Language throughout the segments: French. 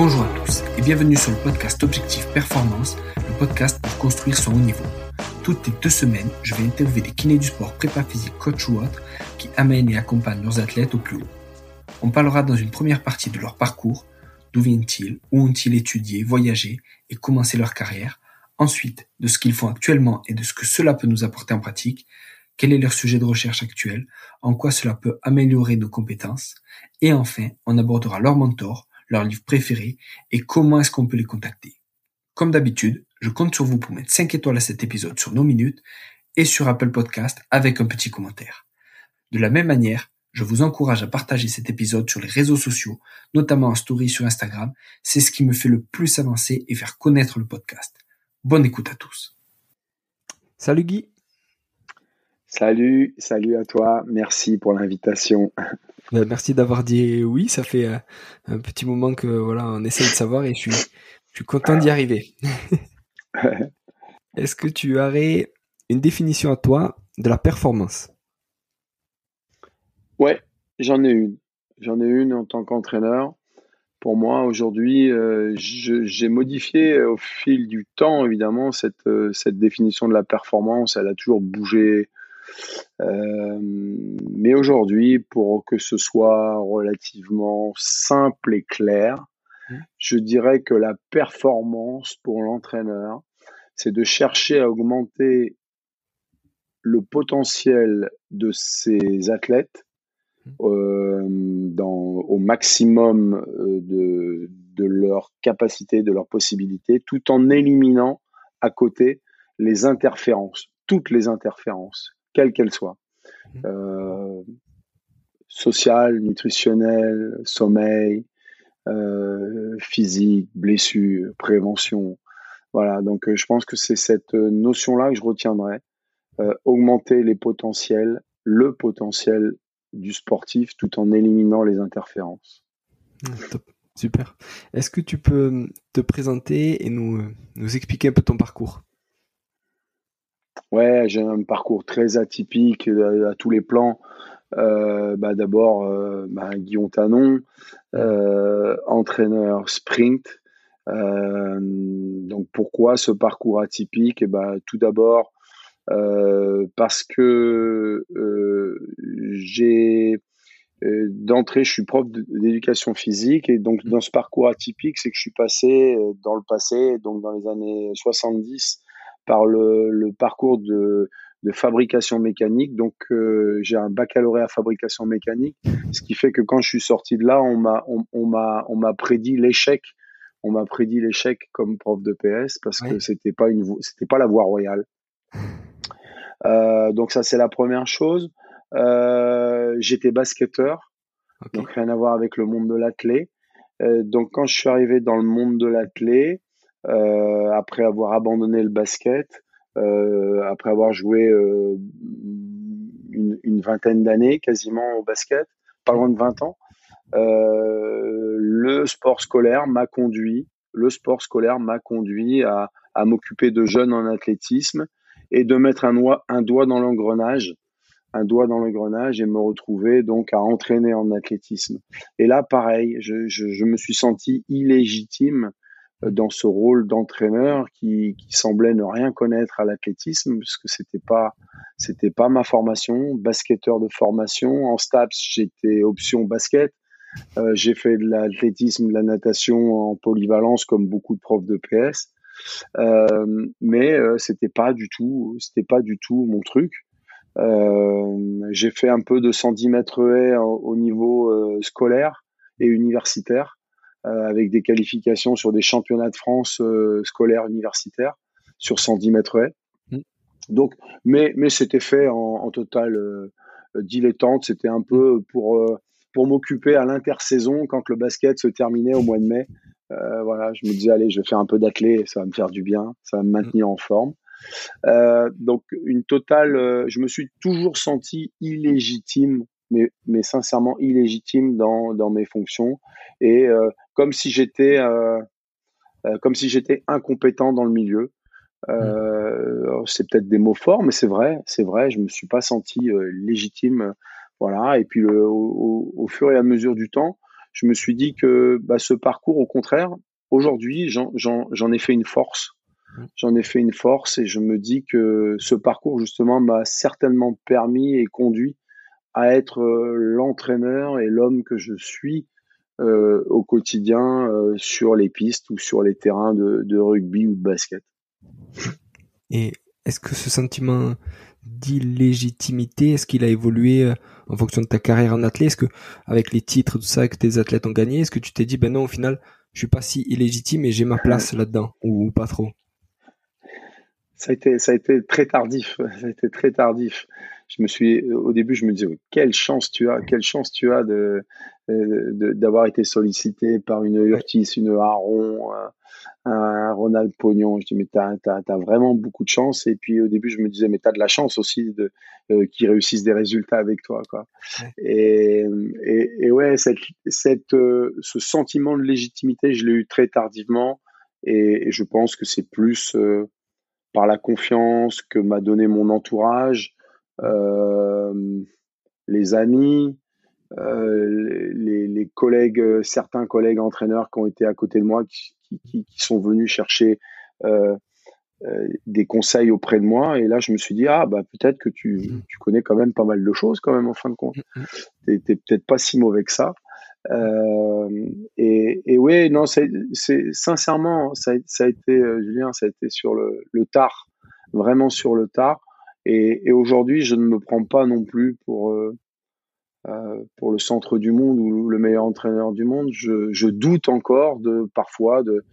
Bonjour à tous et bienvenue sur le podcast Objectif Performance, le podcast pour construire son haut niveau. Toutes les deux semaines, je vais interviewer des kinés du sport, prépa physique, coach ou autres, qui amènent et accompagnent leurs athlètes au plus haut. On parlera dans une première partie de leur parcours, d'où viennent-ils, où ont-ils étudié, voyagé et commencé leur carrière, ensuite de ce qu'ils font actuellement et de ce que cela peut nous apporter en pratique, quel est leur sujet de recherche actuel, en quoi cela peut améliorer nos compétences, et enfin, on abordera leur mentor, leur livre préféré et comment est-ce qu'on peut les contacter. Comme d'habitude, je compte sur vous pour mettre 5 étoiles à cet épisode sur nos minutes et sur Apple Podcast avec un petit commentaire. De la même manière, je vous encourage à partager cet épisode sur les réseaux sociaux, notamment en story sur Instagram. C'est ce qui me fait le plus avancer et faire connaître le podcast. Bonne écoute à tous. Salut Guy. Salut, salut à toi. Merci pour l'invitation. Ben, merci d'avoir dit oui. Ça fait euh, un petit moment que voilà, on essaie de savoir et je suis, je suis content d'y arriver. Est-ce que tu aurais une définition à toi de la performance? Ouais, j'en ai une. J'en ai une en tant qu'entraîneur. Pour moi, aujourd'hui, euh, j'ai modifié au fil du temps, évidemment, cette, euh, cette définition de la performance. Elle a toujours bougé euh, mais aujourd'hui, pour que ce soit relativement simple et clair, mmh. je dirais que la performance pour l'entraîneur, c'est de chercher à augmenter le potentiel de ses athlètes mmh. euh, dans, au maximum euh, de, de leur capacité, de leurs possibilités, tout en éliminant à côté les interférences, toutes les interférences quelle qu'elle soit. Mmh. Euh, sociale, nutritionnelle, sommeil, euh, physique, blessure, prévention. Voilà, donc euh, je pense que c'est cette notion-là que je retiendrai. augmenter les potentiels, le potentiel du sportif tout en éliminant les interférences. Mmh, Super. Est-ce que tu peux te présenter et nous, nous expliquer un peu ton parcours? Ouais, j'ai un parcours très atypique à, tous les plans. Euh, bah D'abord, euh, bah, Guillaume Tanon, euh, entraîneur sprint. Euh, donc pourquoi ce parcours atypique? Et bah, Tout d'abord, euh, parce que j'ai d'entrée, je suis prof d'éducation physique et donc dans ce parcours atypique, c'est que je suis passé dans le passé, donc dans les années 70, par le, parcours de, fabrication mécanique. Donc, euh, j'ai un baccalauréat fabrication mécanique, ce qui fait que quand je suis sorti de là, on m'a on, m'a on m'a prédit l'échec. On m'a prédit l'échec comme prof de PS parce que c'était pas une c'était pas la voie royale. Euh, donc ça c'est la première chose. Euh, j'étais basketteur, donc rien à voir avec le monde de l'athlé. donc quand je suis arrivé dans le monde de l'athlé, après avoir abandonné le basket, euh, après avoir joué euh, une, vingtaine d'années quasiment au basket, pas loin de 20 ans, le sport scolaire m'a conduit, le sport scolaire m'a conduit à, à m'occuper de jeunes en athlétisme et de mettre un, doigt, un doigt dans l'engrenage un doigt dans l'engrenage et me retrouver donc à entraîner en athlétisme. Et là, pareil, je, je, je me suis senti illégitime euh, dans ce rôle d'entraîneur qui, qui, semblait ne rien connaître à l'athlétisme puisque c'était pas c'était pas ma formation. Basketteur de formation. En STAPS j'étais option basket. Euh, j'ai fait de l'athlétisme de la natation en polyvalence comme beaucoup de profs de PS. Euh, mais euh, c'était pas du tout c'était pas du tout mon truc. Euh, j'ai fait un peu de 110 mètres haies au niveau scolaire et universitaire avec des qualifications sur des championnats de France euh, scolaires universitaires sur 110 mètres haies. Mm. Donc, mais, mais c'était fait en, en total euh, dilettante. C'était un peu pour, pour m'occuper à l'intersaison quand le basket se terminait au mois de mai. Euh, voilà, je me disais, allez, je vais faire un peu d'athlé, ça va me faire du bien, ça va me maintenir en forme. Euh, donc, une totale, je me suis toujours senti illégitime, mais, mais sincèrement illégitime dans, dans mes fonctions. Et euh, comme si j'étais euh, euh, comme si j'étais incompétent dans le milieu. Euh, c'est peut-être des mots forts, mais c'est vrai, c'est vrai. Je me suis pas senti légitime, voilà. Et puis le, au, au, fur et à mesure du temps, je me suis dit que bah, ce parcours, au contraire, aujourd'hui, j'en ai fait une force. J'en ai fait une force et je me dis que ce parcours, justement, m'a certainement permis et conduit à être l'entraîneur et l'homme que je suis euh, au quotidien euh, sur les pistes ou sur les terrains de, de rugby ou de basket. Et est-ce que ce sentiment d'illégitimité, est-ce qu'il a évolué euh, en fonction de ta carrière en athlète? Est-ce que avec les titres, tout ça que tes athlètes ont gagné, est-ce que tu t'es dit ben non au final je suis pas si illégitime et j'ai ma place là-dedans ou, pas trop? Ça a été ça a été très tardif, ça a été très tardif. Je me suis au début je me disais quelle chance tu as, quelle chance tu as de d'avoir été sollicité par une Urtis, une Aron, un Ronald Pognon. Je dis, mais t'as as, vraiment beaucoup de chance. Et puis au début, je me disais, mais t'as de la chance aussi de euh, qu'ils réussissent des résultats avec toi, quoi. Et, et, ouais, cette, cette, euh, ce sentiment de légitimité, je l'ai eu très tardivement. Et, je pense que c'est plus euh, par la confiance que m'a donné mon entourage, les amis, les, les, collègues, certains collègues entraîneurs qui ont été à côté de moi, qui, qui, sont venus chercher euh, euh, des conseils auprès de moi. Et là, je me suis dit, ah, bah, peut-être que tu, mm. tu, connais quand même pas mal de choses, quand même, en fin de compte. Mm, mm. Tu n'es peut-être pas si mauvais que ça. Euh, et, et oui, non, c'est sincèrement, ça, ça, a été, Julien, ça a été sur le, le tard, vraiment sur le tard. Et, aujourd'hui, je ne me prends pas non plus pour, euh, pour le centre du monde ou le meilleur entraîneur du monde, je, doute encore de parfois de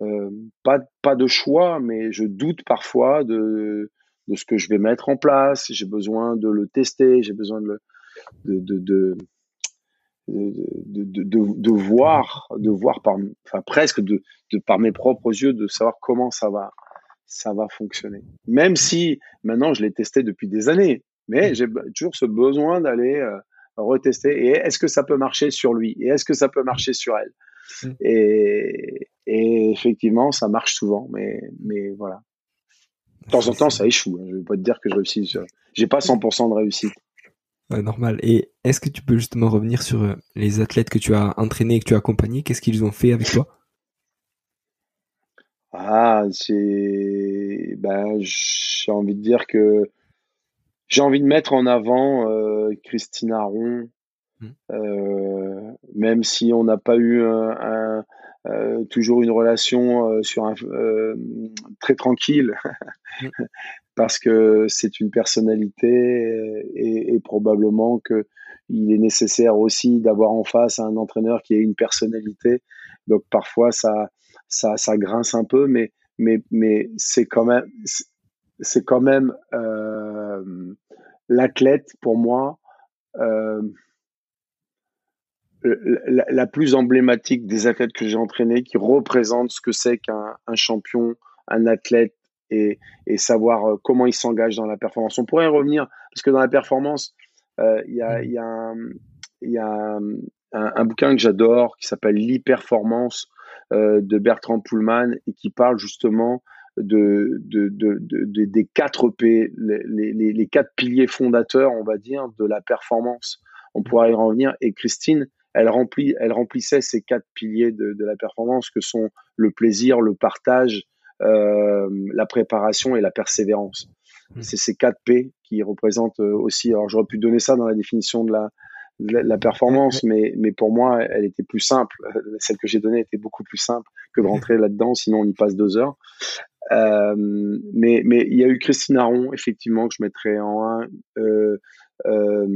euh, pas pas de choix, mais je doute parfois de de ce que je vais mettre en place. J'ai besoin de le tester, j'ai besoin de le de, de, de voir, de voir par, enfin presque de par mes propres yeux, de savoir comment ça va, ça va fonctionner. Même si maintenant je l'ai testé depuis des années, mais j'ai toujours ce besoin d'aller euh, retester. Et est-ce que ça peut marcher sur lui? Et est-ce que ça peut marcher sur elle? Mm. et, effectivement, ça marche souvent, mais, mais voilà. De temps en temps, ça échoue. Hein. Je ne vais pas te dire que je réussis. J'ai pas 100% de réussite. normal. Et est-ce que tu peux justement revenir sur euh, les athlètes que tu as entraînés et que tu as accompagnés? Qu'est-ce qu'ils ont fait avec toi? Ah, c'est. Ben, j'ai envie de dire que j'ai envie de mettre en avant euh, Christine Aron, mmh. euh, même si on n'a pas eu un, euh, toujours une relation euh, sur un, très tranquille, mmh. parce que c'est une personnalité et, et probablement que il est nécessaire aussi d'avoir en face un entraîneur qui a une personnalité. Donc parfois ça, ça, ça grince un peu, mais, mais, mais c'est quand même, c'est quand même euh, l'athlète pour moi euh, la, plus emblématique des athlètes que j'ai entraînés, qui représente ce que c'est qu'un un champion, un athlète et, et savoir euh, comment il s'engage dans la performance. On pourrait revenir parce que dans la performance, il y a, y y a un, un, bouquin que j'adore qui s'appelle l'hyperformance de Bertrand Pullman et qui parle justement de, de, de, des quatre P, les, les, les, quatre piliers fondateurs, on va dire, de la performance. On pourra y revenir. Et Christine, elle, remplit, elle remplissait ces quatre piliers de, de la performance que sont le plaisir, le partage, euh, la préparation et la persévérance. Mmh. C'est ces quatre P qui représentent euh, aussi. Alors j'aurais pu donner ça dans la définition de la, la, performance, mais, mais pour moi, elle était plus simple. Celle que j'ai donnée était beaucoup plus simple que de rentrer là-dedans, sinon on y passe deux heures. Euh, mais mais il y a eu Christine Aron, effectivement, que je mettrais en un. Euh, euh,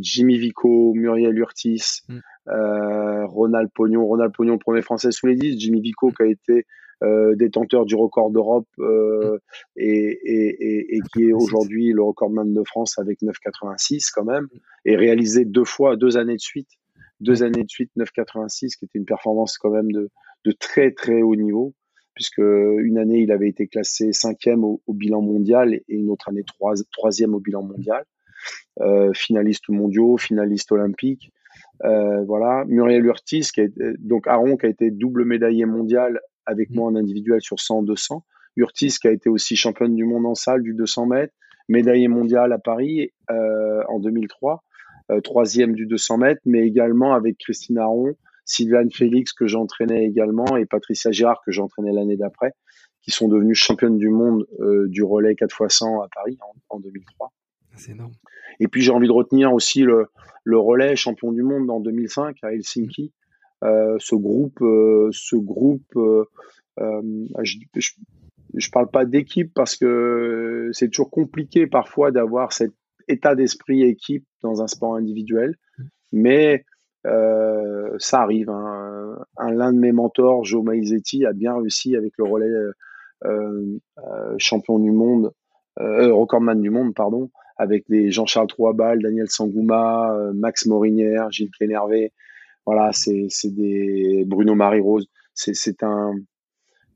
Jimmy Vico, Muriel Urtis, mm. euh, Ronald Pognon. Ronald Pognon, premier français sous les 10. Jimmy Vico qui a été euh, détenteur du record d'Europe euh, mm. et, et, et, qui est aujourd'hui le recordman de France avec 9,86 quand même, et réalisé deux fois, deux années de suite, deux années de suite 9,86, qui était une performance quand même de, de très très haut niveau puisque une année il avait été classé cinquième au, bilan mondial et une autre année troisième au bilan mondial, euh, finaliste mondiaux, finaliste olympique. Euh, voilà, Muriel Urtis, qui donc Aaron qui a été double médaillé mondial avec mmh. moi en individuel sur 100, 200. Urtis qui a été aussi championne du monde en salle du 200 mètres, médaillé mondial à Paris euh, en 2003. troisième du 200 mètres, mais également avec Christine Aron, Sylviane Félix que j'entraînais également et Patricia Girard que j'entraînais l'année d'après, qui sont devenues championnes du monde du relais 4 x 100 à Paris en, en 2003. C'est énorme. Et puis j'ai envie de retenir aussi le, le relais champion du monde en 2005 à Helsinki. Euh, ce groupe, euh, ce groupe, euh, je, je, parle pas d'équipe parce que c'est toujours compliqué parfois d'avoir cet état d'esprit équipe dans un sport individuel, mais ça arrive. Hein. Un, l'un de mes mentors, Joe Maizetti, a bien réussi avec le relais champion du monde, recordman du monde, pardon, avec des Jean-Charles Troisbal, Daniel Sangouma, Max Morinière, Gilles Clénervé. Voilà, c'est des Bruno Marie-Rose. C'est un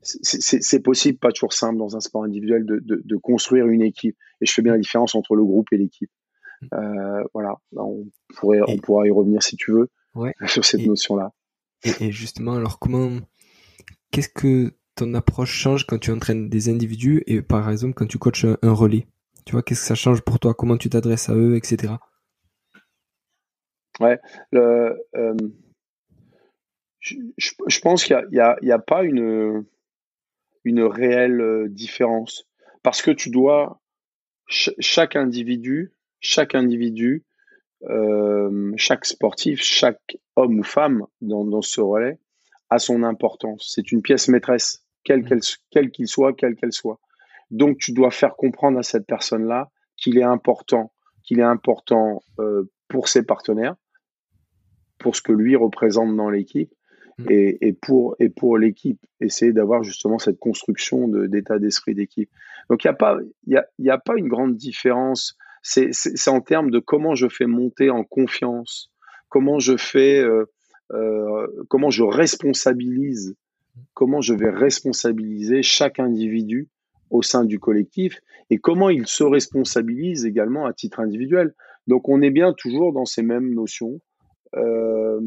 c'est possible, pas toujours simple dans un sport individuel de, de, de, construire une équipe. Et je fais bien la différence entre le groupe et l'équipe. Euh, voilà, on pourrait, on pourra y revenir si tu veux ouais. sur cette notion-là. Et, et, justement, alors comment, qu'est-ce que ton approche change quand tu entraînes des individus et par exemple quand tu coaches un relais? Tu vois, qu'est-ce que ça change pour toi? Comment tu t'adresses à eux, etc. Ouais, le, euh, je, je, pense qu'il n'y a, a, a, pas une, une réelle euh, différence parce que tu dois chaque individu, chaque individu, euh, chaque sportif, chaque homme ou femme dans, dans ce relais a son importance. C'est une pièce maîtresse, quel mmh. quel qu'il soit, quelle qu'elle soit. Donc, tu dois faire comprendre à cette personne-là qu'il est important, qu'il est important euh, pour ses partenaires, pour ce que lui représente dans l'équipe, mmh. et, pour, et pour l'équipe, essayer d'avoir justement cette construction d'état d'esprit d'équipe. Donc, il n'y a, pas, y a, y a pas une grande différence. C'est en termes de comment je fais monter en confiance, comment je fais, euh, euh, comment je responsabilise, comment je vais responsabiliser chaque individu au sein du collectif et comment il se responsabilise également à titre individuel. Donc on est bien toujours dans ces mêmes notions, euh,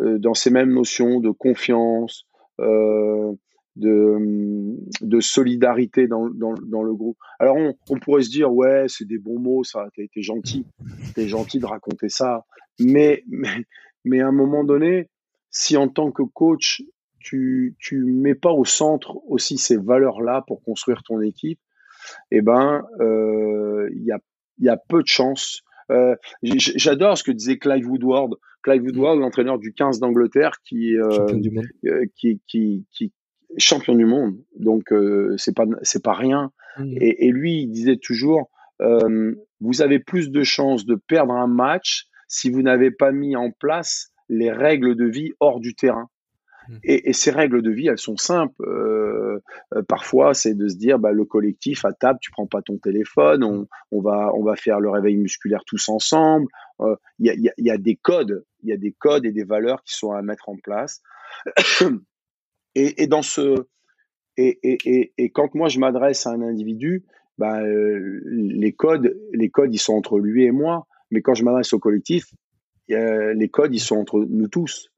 dans ces mêmes notions de confiance, euh, de, de, solidarité dans, le groupe. Alors on, pourrait se dire ouais c'est des bons mots ça, t'es été gentil, t'es gentil de raconter ça, mais, mais mais à un moment donné, si en tant que coach tu tu mets pas au centre aussi ces valeurs là pour construire ton équipe, eh ben euh, il y a y a peu de chances. Euh, J'adore ce que disait Clive Woodward. Clive Woodward, l'entraîneur du 15 d'Angleterre, qui, euh, euh, qui, qui, qui champion du monde. Donc euh, c'est pas c'est pas rien. Mmh. Et, et, lui, il disait toujours, euh, vous avez plus de chances de perdre un match si vous n'avez pas mis en place les règles de vie hors du terrain. Mmh. Et, ces règles de vie, elles sont simples. Euh, euh, parfois, c'est de se dire, bah, le collectif à table, tu prends pas ton téléphone, on, va, faire le réveil musculaire tous ensemble. Euh, il y, a, y, a, des codes, il y a des codes et des valeurs qui sont à mettre en place. et, quand moi je m'adresse à un individu, bah, euh, les codes, les codes, ils sont entre lui et moi. Mais quand je m'adresse au collectif, les codes, ils sont entre nous tous.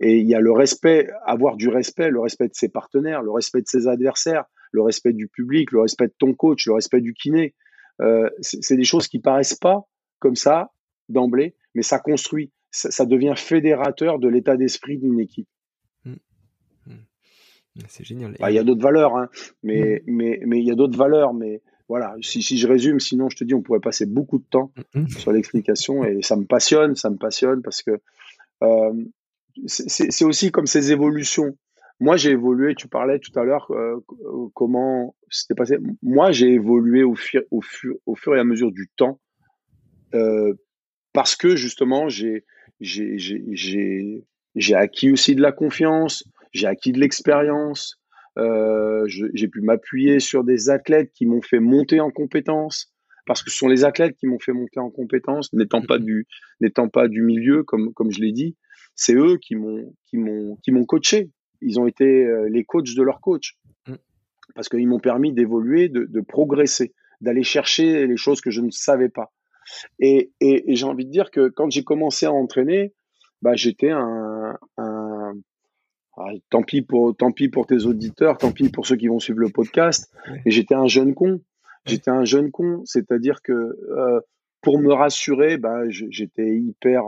Et il y a le respect, avoir du respect, le respect de ses partenaires, le respect de ses adversaires, le respect du public, le respect de ton coach, le respect du kiné. Euh, c'est des choses qui paraissent pas comme ça d'emblée, mais ça construit, ça, ça devient fédérateur de l'état d'esprit d'une équipe. Mmh. Mmh. C'est génial. Bah, il y a d'autres valeurs, hein, mais mmh. mais mais il y a d'autres valeurs, mais voilà. Si, si je résume, sinon je te dis, on pourrait passer beaucoup de temps sur l'explication et ça me passionne, ça me passionne parce que euh, c'est aussi comme ces évolutions. Moi, j'ai évolué, tu parlais tout à l'heure euh, comment c'était passé. Moi, j'ai évolué au, fur, et à mesure du temps euh, parce que justement, j'ai acquis aussi de la confiance, j'ai acquis de l'expérience, euh, j'ai pu m'appuyer sur des athlètes qui m'ont fait monter en compétences parce que ce sont les athlètes qui m'ont fait monter en compétences, n'étant pas du n'étant pas du milieu comme comme je l'ai dit c'est eux qui m'ont qui m'ont qui m'ont coaché. Ils ont été euh, les coachs de leur coach mm. parce qu'ils m'ont permis d'évoluer, de, de, progresser, d'aller chercher les choses que je ne savais pas. Et, et, et j'ai envie de dire que quand j'ai commencé à entraîner, bah j'étais un, un ah, tant pis pour tant pis pour tes auditeurs, tant pis pour ceux qui vont suivre le podcast. Et j'étais un jeune con. J'étais un jeune con, c'est-à-dire que euh, pour me rassurer, ben, j'étais hyper,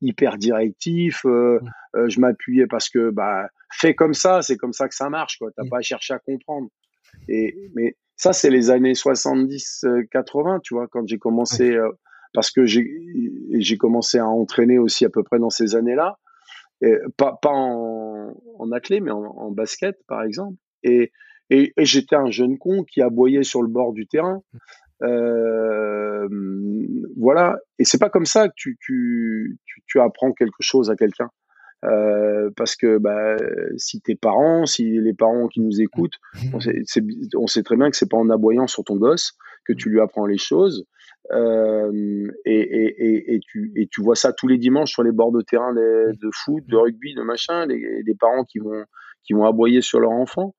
hyper directif. Mmh. je m'appuyais parce que, bah, fais comme ça, c'est comme ça que ça marche. Tu n'as mmh. pas à chercher à comprendre. Et, mais ça, c'est les années 70, 80, tu vois, quand j'ai commencé, parce que j'ai commencé à entraîner aussi à peu près dans ces années-là. Pas, pas en, en athlète, mais en, basket, par exemple. Et, et, j'étais un jeune con qui aboyait sur le bord du terrain. Euh, voilà. Et c'est pas comme ça que tu, tu, tu, tu apprends quelque chose à quelqu'un. Euh, parce que bah, si tes parents, si les parents qui nous écoutent, on sait, on sait très bien que c'est pas en aboyant sur ton gosse que tu lui apprends les choses. Euh, et, et, et, tu, et tu vois ça tous les dimanches sur les bords de terrain de, de foot, de rugby, de machin, les, des parents qui vont, qui vont aboyer sur leur enfant.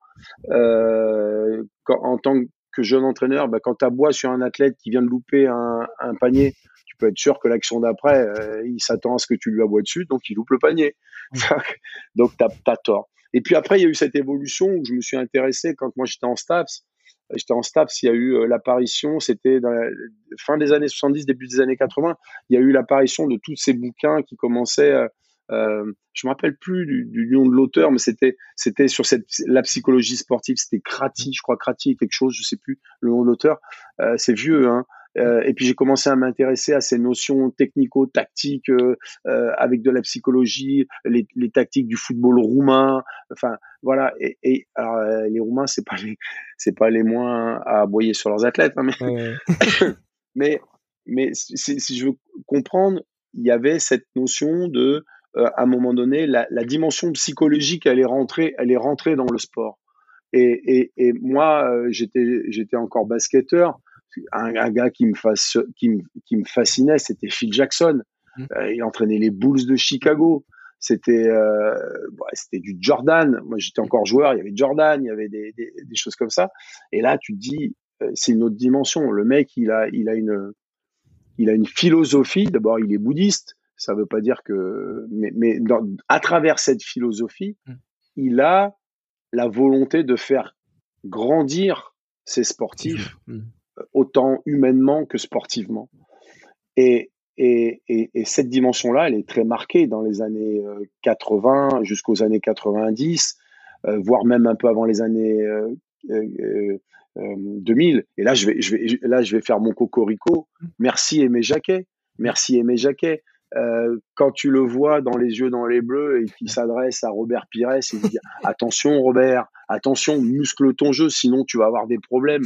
Euh, quand, en tant que jeune entraîneur, bah, quand tu aboies sur un athlète qui vient de louper un, un panier, tu peux être sûr que l'action d'après, euh, il s'attend à ce que tu lui aboies dessus, donc il loupe le panier. donc tu as, tort. Et puis après, il y a eu cette évolution où je me suis intéressé quand moi j'étais en STAPS j'étais en STAPS, il y a eu euh, l'apparition, c'était dans la fin des années 70, début des années 80, il y a eu l'apparition de tous ces bouquins qui commençaient, euh, euh je me rappelle plus du, du nom de l'auteur, mais c'était c'était sur cette la psychologie sportive, c'était Crati, je crois Crati quelque chose, je sais plus le nom de l'auteur, euh, c'est vieux, hein, euh, et puis j'ai commencé à m'intéresser à ces notions technico-tactiques euh, euh, avec de la psychologie, les, les, tactiques du football roumain. Enfin voilà. Et, et alors, les Roumains, c'est pas les c'est pas les moins à aboyer sur leurs athlètes, hein, mais mais mais si, si, je veux comprendre, il y avait cette notion de à un moment donné la, la, dimension psychologique elle est rentrée elle est rentrée dans le sport. Et, et, et moi j'étais j'étais encore basketteur un, gars qui me, fasse, qui me, qui me fascinait, c'était Phil Jackson. Mmh. Euh, il entraînait les Bulls de Chicago. C'était euh, c'était du Jordan. Moi, j'étais encore joueur. Il y avait Jordan, il y avait des, des, des choses comme ça. Et là, tu te dis, euh, c'est une autre dimension. Le mec, il a, il a une, il a une philosophie. D'abord, il est bouddhiste. Ça veut pas dire que, mais, mais dans, à travers cette philosophie, mmh. il a la volonté de faire grandir ses sportifs mmh autant humainement que sportivement. Et, et, et, cette dimension-là, elle est très marquée dans les années 80 euh, jusqu'aux années 90, euh, voire même un peu avant les années euh, 2000. Et là, je vais, je vais, là, je vais faire mon cocorico. Merci Aimé Jacquet. Merci Aimé Jacquet. Euh, quand tu le vois dans les yeux dans les bleus et qui s'adresse à Robert Pires et dit attention Robert, attention muscle ton jeu, sinon tu vas avoir des problèmes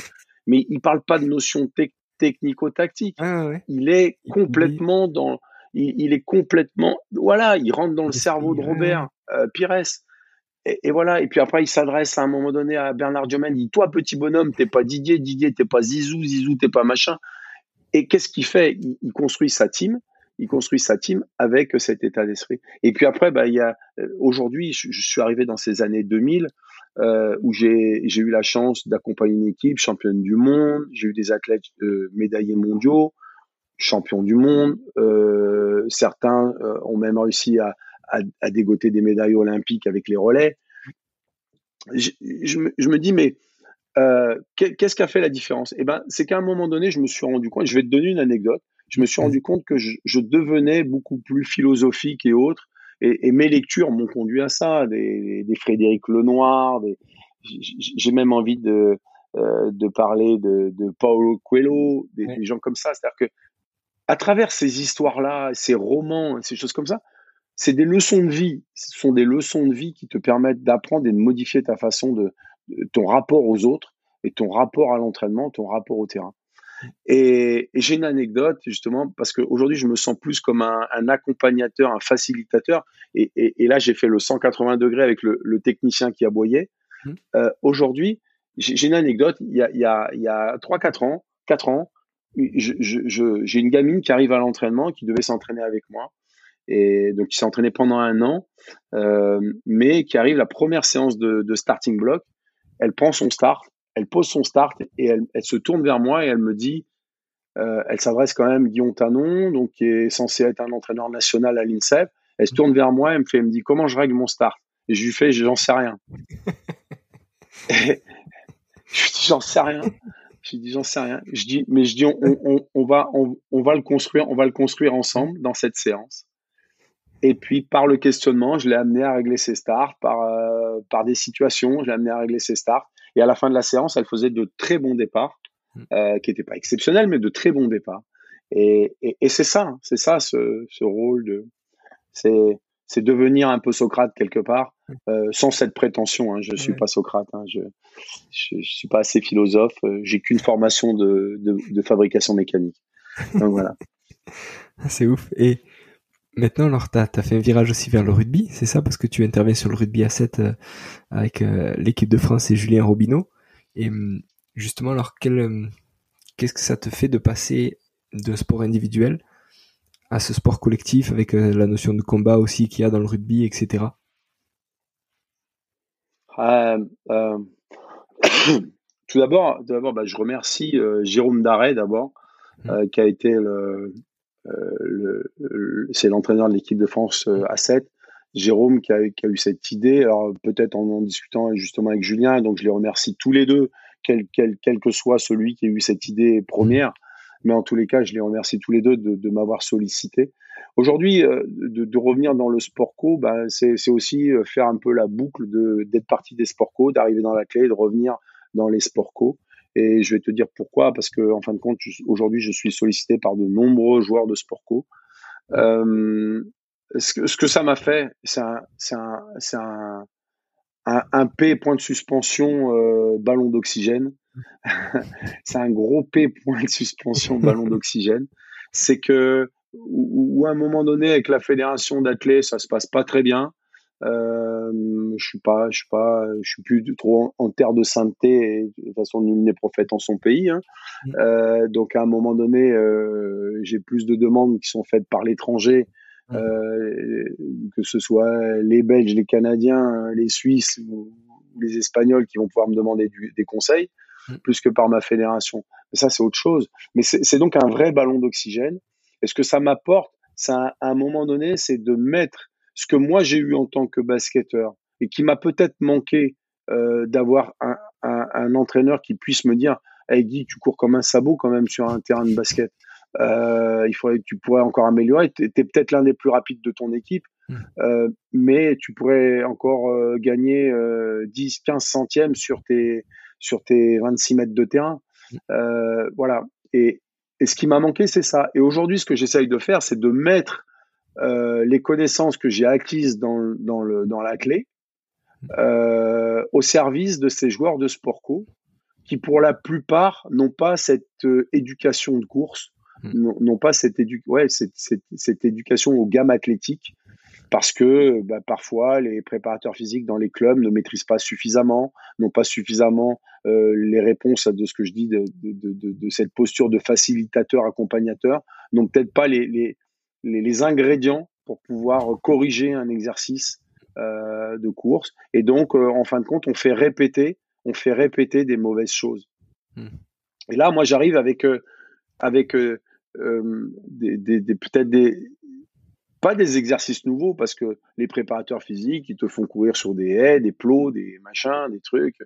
mais il parle pas de notion technico-tactique. Ah, il est complètement dans, il, est complètement, voilà, il rentre dans le cerveau de Robert euh, Pires. Et, voilà. Et puis après, il s'adresse à un moment donné à Bernard Diomène. Il dit, toi, petit bonhomme, t'es pas Didier, Didier, t'es pas Zizou, Zizou, t'es pas machin. Et qu'est-ce qu'il fait? Il, construit sa team. Il construit sa team avec cet état d'esprit. Et puis après, bah, il y a, euh, aujourd'hui, je, suis arrivé dans ces années 2000 euh, où j'ai eu la chance d'accompagner une équipe championne du monde. J'ai eu des athlètes euh, médaillés mondiaux, champions du monde. Certains ont même réussi à, dégoter des médailles olympiques avec les relais. Je, me, dis, mais qu'est-ce qui a fait la différence? Eh ben, c'est qu'à un moment donné, je me suis rendu compte. Je vais te donner une anecdote. Je me suis rendu compte que je, je devenais beaucoup plus philosophique et autre et, et, mes lectures m'ont conduit à ça, des, des Frédéric Lenoir, des, j'ai même envie de, euh, de parler de, de Paulo Coelho, des, des gens comme ça. C'est-à-dire que à travers ces histoires-là, ces romans, ces choses comme ça, c'est des leçons de vie. Ce sont des leçons de vie qui te permettent d'apprendre et de modifier ta façon de, de ton rapport aux autres et ton rapport à l'entraînement, ton rapport au terrain. Et, j'ai une anecdote justement parce qu'aujourd'hui je me sens plus comme un, un accompagnateur, un facilitateur. Et, et, et là j'ai fait le 180 degrés avec le, le technicien qui aboyait. Mmh. Euh, aujourd'hui j'ai une anecdote. Il y a, il y a, il y a 3-4 ans, 4 ans, j'ai une gamine qui arrive à l'entraînement, qui devait s'entraîner avec moi. Et donc, qui s'est entraînée pendant un an, euh, mais qui arrive la première séance de, de starting block. Elle prend son start, elle pose son start et elle, se tourne vers moi et elle me dit, euh, elle s'adresse quand même Guillaume Tanon, donc qui est censé être un entraîneur national à l'INSEP. Elle se tourne vers moi, elle me fait, elle me dit comment je règle mon start? Et je lui fais, j'en sais rien. je lui dis, j'en sais rien. J'ai dit, j'en sais rien. Je dis, mais je dis, on, va, on, va le construire, on va le construire ensemble dans cette séance. Et puis, par le questionnement, je l'ai amené à régler ses starts, par, euh, par des situations, je l'ai amené à régler ses starts. Et à la fin de la séance, elle faisait de très bons départs, mm. euh, qui n'étaient pas exceptionnels, mais de très bons départs. Et, et, c'est ça, c'est ça ce, ce rôle de, c'est, c'est devenir un peu Socrate quelque part, euh, sans cette prétention. Hein, je suis pas Socrate, hein, je, je, suis pas assez philosophe. Euh, j'ai qu'une formation de, de, de, fabrication mécanique. Donc voilà. c'est ouf. Et maintenant, alors, tu as, fait un virage aussi vers le rugby, c'est ça? Parce que tu interviens sur le rugby à 7 euh, avec euh, l'équipe de France et Julien Robineau. Et hum, justement, alors, hum, qu'est-ce que ça te fait de passer de sport individuel à ce sport collectif avec euh, la notion de combat aussi qu'il y a dans le rugby, etc. Euh, euh, tout d'abord, d'abord bah, je remercie Jérôme Darret d'abord, mmh. qui a été le, c'est l'entraîneur de l'équipe de France à 7. Jérôme qui a, eu cette idée, alors peut-être en en discutant justement avec Julien, donc je les remercie tous les deux, quel, que soit celui qui a eu cette idée première. Mais en tous les cas, je les remercie tous les deux de, de m'avoir sollicité. Aujourd'hui, euh, de, de, revenir dans le sport co, ben, c'est aussi euh, faire un peu la boucle d'être parti des sport co, d'arriver dans la clé, de revenir dans les sport co. Et je vais te dire pourquoi, parce que en fin de compte, aujourd'hui, je suis sollicité par de nombreux joueurs de sport co. Euh, ce, que, ce que ça m'a fait, c'est un, un, un, un, un, P point de suspension euh, ballon d'oxygène. c'est un gros P point de suspension ballon d'oxygène. C'est que ou, à un moment donné avec la fédération d'athlètes ça se passe pas très bien. Euh, je suis pas, je suis pas, je suis plus trop en, terre de sainteté. Et, de toute façon, nul n'est prophète en son pays. Hein. Euh, donc à un moment donné, euh, j'ai plus de demandes qui sont faites par l'étranger, mm. euh, que ce soit les Belges, les Canadiens, les Suisses ou, les Espagnols qui vont pouvoir me demander des conseils. Plus que par ma fédération. Mais ça, c'est autre chose. Mais c'est donc un vrai ballon d'oxygène. Et ce que ça m'apporte, ça, à un moment donné, c'est de mettre ce que moi j'ai eu en tant que basketteur et qui m'a peut-être manqué euh, d'avoir un, un, un, entraîneur qui puisse me dire Hey Guy, tu cours comme un sabot quand même sur un terrain de basket. Euh, il faudrait que tu pourrais encore améliorer. Tu es, peut-être l'un des plus rapides de ton équipe, mm. euh, mais tu pourrais encore gagner 10, 15 centièmes sur tes, sur tes 26 mètres de terrain. Mm. Euh, voilà. Et, et, ce qui m'a manqué, c'est ça. Et aujourd'hui, ce que j'essaye de faire, c'est de mettre euh, les connaissances que j'ai acquises dans, dans, le, dans la clé euh, au service de ces joueurs de sport co qui, pour la plupart, n'ont pas cette euh, éducation de course, mm. n'ont pas cette, édu ouais, cette, cette, cette, éducation aux gammes athlétiques parce que bah, parfois les préparateurs physiques dans les clubs ne maîtrisent pas suffisamment, n'ont pas suffisamment euh, les réponses à de ce que je dis de, de, de, de cette posture de facilitateur accompagnateur, n'ont peut-être pas les, les, les, ingrédients pour pouvoir corriger un exercice euh, de course. Et donc, euh, en fin de compte, on fait répéter, on fait répéter des mauvaises choses. Hmm. Et là, moi, j'arrive avec euh, avec des, des, des peut-être des pas des exercices nouveaux parce que les préparateurs physiques, ils te font courir sur des haies, des plots, des machins, des trucs.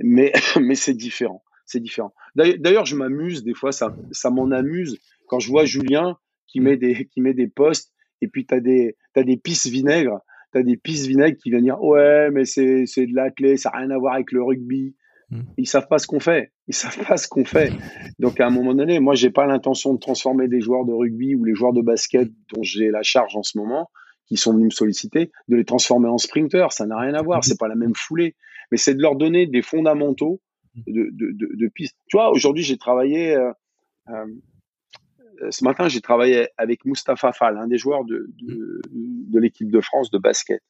Mais mais c'est différent. C'est différent. D'ailleurs, je m'amuse des fois, ça, ça m'en amuse quand je vois Julien qui met des, qui met des postes et puis tu as des, as des pistes vinaigres. Tu as des pistes vinaigres qui viennent dire Ouais, mais c'est de la clé, ça n'a rien à voir avec le rugby. Mm. Ils savent pas ce qu'on fait. Ils savent pas ce qu'on fait. Donc à un moment donné, moi j'ai pas l'intention de transformer des joueurs de rugby ou les joueurs de basket dont j'ai la charge en ce moment, qui sont venus me solliciter, de les transformer en sprinters. Ça n'a rien à voir. C'est pas la même foulée. Mais c'est de leur donner des fondamentaux de, de, de, de pistes. Tu vois, aujourd'hui j'ai travaillé. Euh, euh, ce matin, j'ai travaillé avec Mustapha Fall, un des joueurs de, de, de l'équipe de France de basket.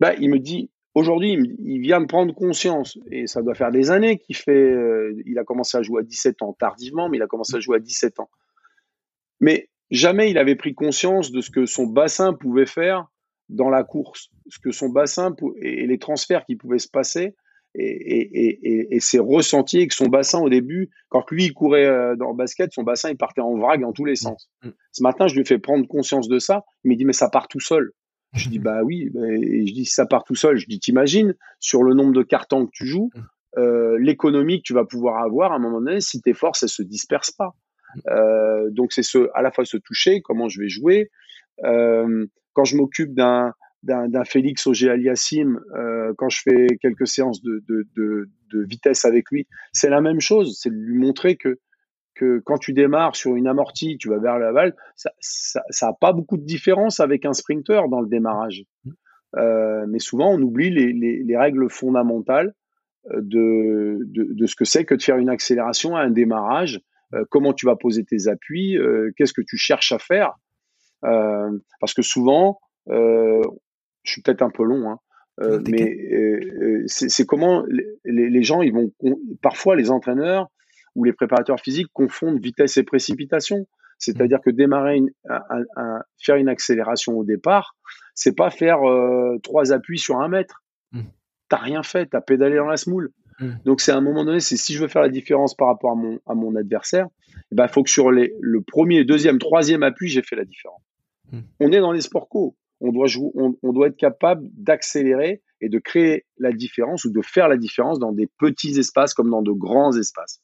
Bah, il me dit, Aujourd'hui, il vient de prendre conscience, et ça doit faire des années qu'il fait. Euh, il a commencé à jouer à 17 ans, tardivement, mais il a commencé à jouer à 17 ans. Mais jamais il avait pris conscience de ce que son bassin pouvait faire dans la course, ce que son bassin et les transferts qui pouvaient se passer, et, et, et, ses ressentis avec son bassin au début. Quand lui il courait euh, dans le basket, son bassin il partait en vrague en tous les sens. Mm. Ce matin, je lui ai fait prendre conscience de ça. Il m'a dit mais ça part tout seul. Je dis bah oui, et je dis ça part tout seul. Je dis t'imagines sur le nombre de cartons que tu joues, euh, l'économie que tu vas pouvoir avoir à un moment donné si tes forces elles se dispersent pas. Euh, donc c'est ce, à la fois se toucher, comment je vais jouer. Euh, quand je m'occupe d'un d'un Félix Auger Aliassim, euh, quand je fais quelques séances de, de, vitesse avec lui, c'est la même chose. C'est de lui montrer que que quand tu démarres sur une amortie, tu vas vers l'aval, ça, ça, ça a pas beaucoup de différence avec un sprinter dans le démarrage. Euh, mais souvent, on oublie les, les, les règles fondamentales euh, de, de, ce que c'est que de faire une accélération à un démarrage. Euh, comment tu vas poser tes appuis Qu'est-ce que tu cherches à faire Parce que souvent, je suis peut-être un peu long, hein, mais c'est comment les, les, gens, ils vont parfois les entraîneurs où les préparateurs physiques confondent vitesse et précipitation. C'est-à-dire que démarrer, une, un, un, faire une accélération au départ, c'est pas faire euh, trois appuis sur un mètre. Mmh. T'as rien fait, t'as pédalé dans la smoule. Mmh. Donc c'est à un moment donné, c'est si je veux faire la différence par rapport à mon, à mon adversaire, il eh ben, faut que sur les, le premier, deuxième, troisième appui, j'ai fait la différence. Mmh. On est dans les sports co. On doit, jouer, on, on doit être capable d'accélérer et de créer la différence ou de faire la différence dans des petits espaces comme dans de grands espaces.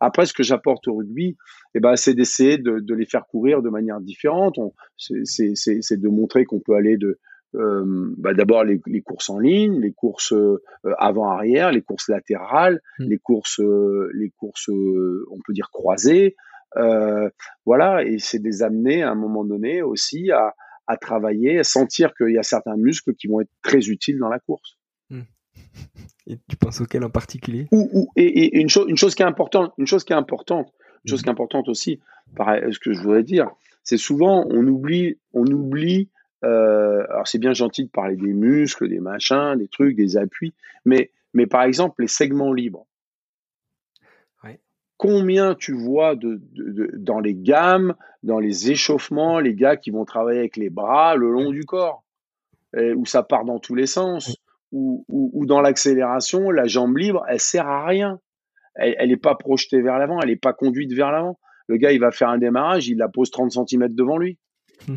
Après, ce que j'apporte au rugby, eh ben, c'est d'essayer de, de, les faire courir de manière différente. C'est de montrer qu'on peut aller de euh, bah d'abord les, les, courses en ligne, les courses euh, avant-arrière, les courses latérales, mmh. les courses, euh, les courses, on peut dire croisées. Voilà, et c'est de les amener à un moment donné aussi à, à travailler, à sentir qu'il y a certains muscles qui vont être très utiles dans la course. Mmh. Et tu penses auquel en particulier? Ou, ou, et, et, une, chose, une chose qui est importante, une chose qui est importante, une chose qui est importante aussi, pareil, ce que je voudrais dire, c'est souvent on oublie, on oublie. Euh, alors c'est bien gentil de parler des muscles, des machins, des trucs, des appuis, mais mais par exemple les segments libres. Combien tu vois de, de, de, dans les gammes, dans les échauffements, les gars qui vont travailler avec les bras le long du corps, et, où ça part dans tous les sens ou dans l'accélération, la jambe libre, elle sert à rien. Elle n'est pas projetée vers l'avant, elle n'est pas conduite vers l'avant. Le gars, il va faire un démarrage, il la pose 30 cm devant lui.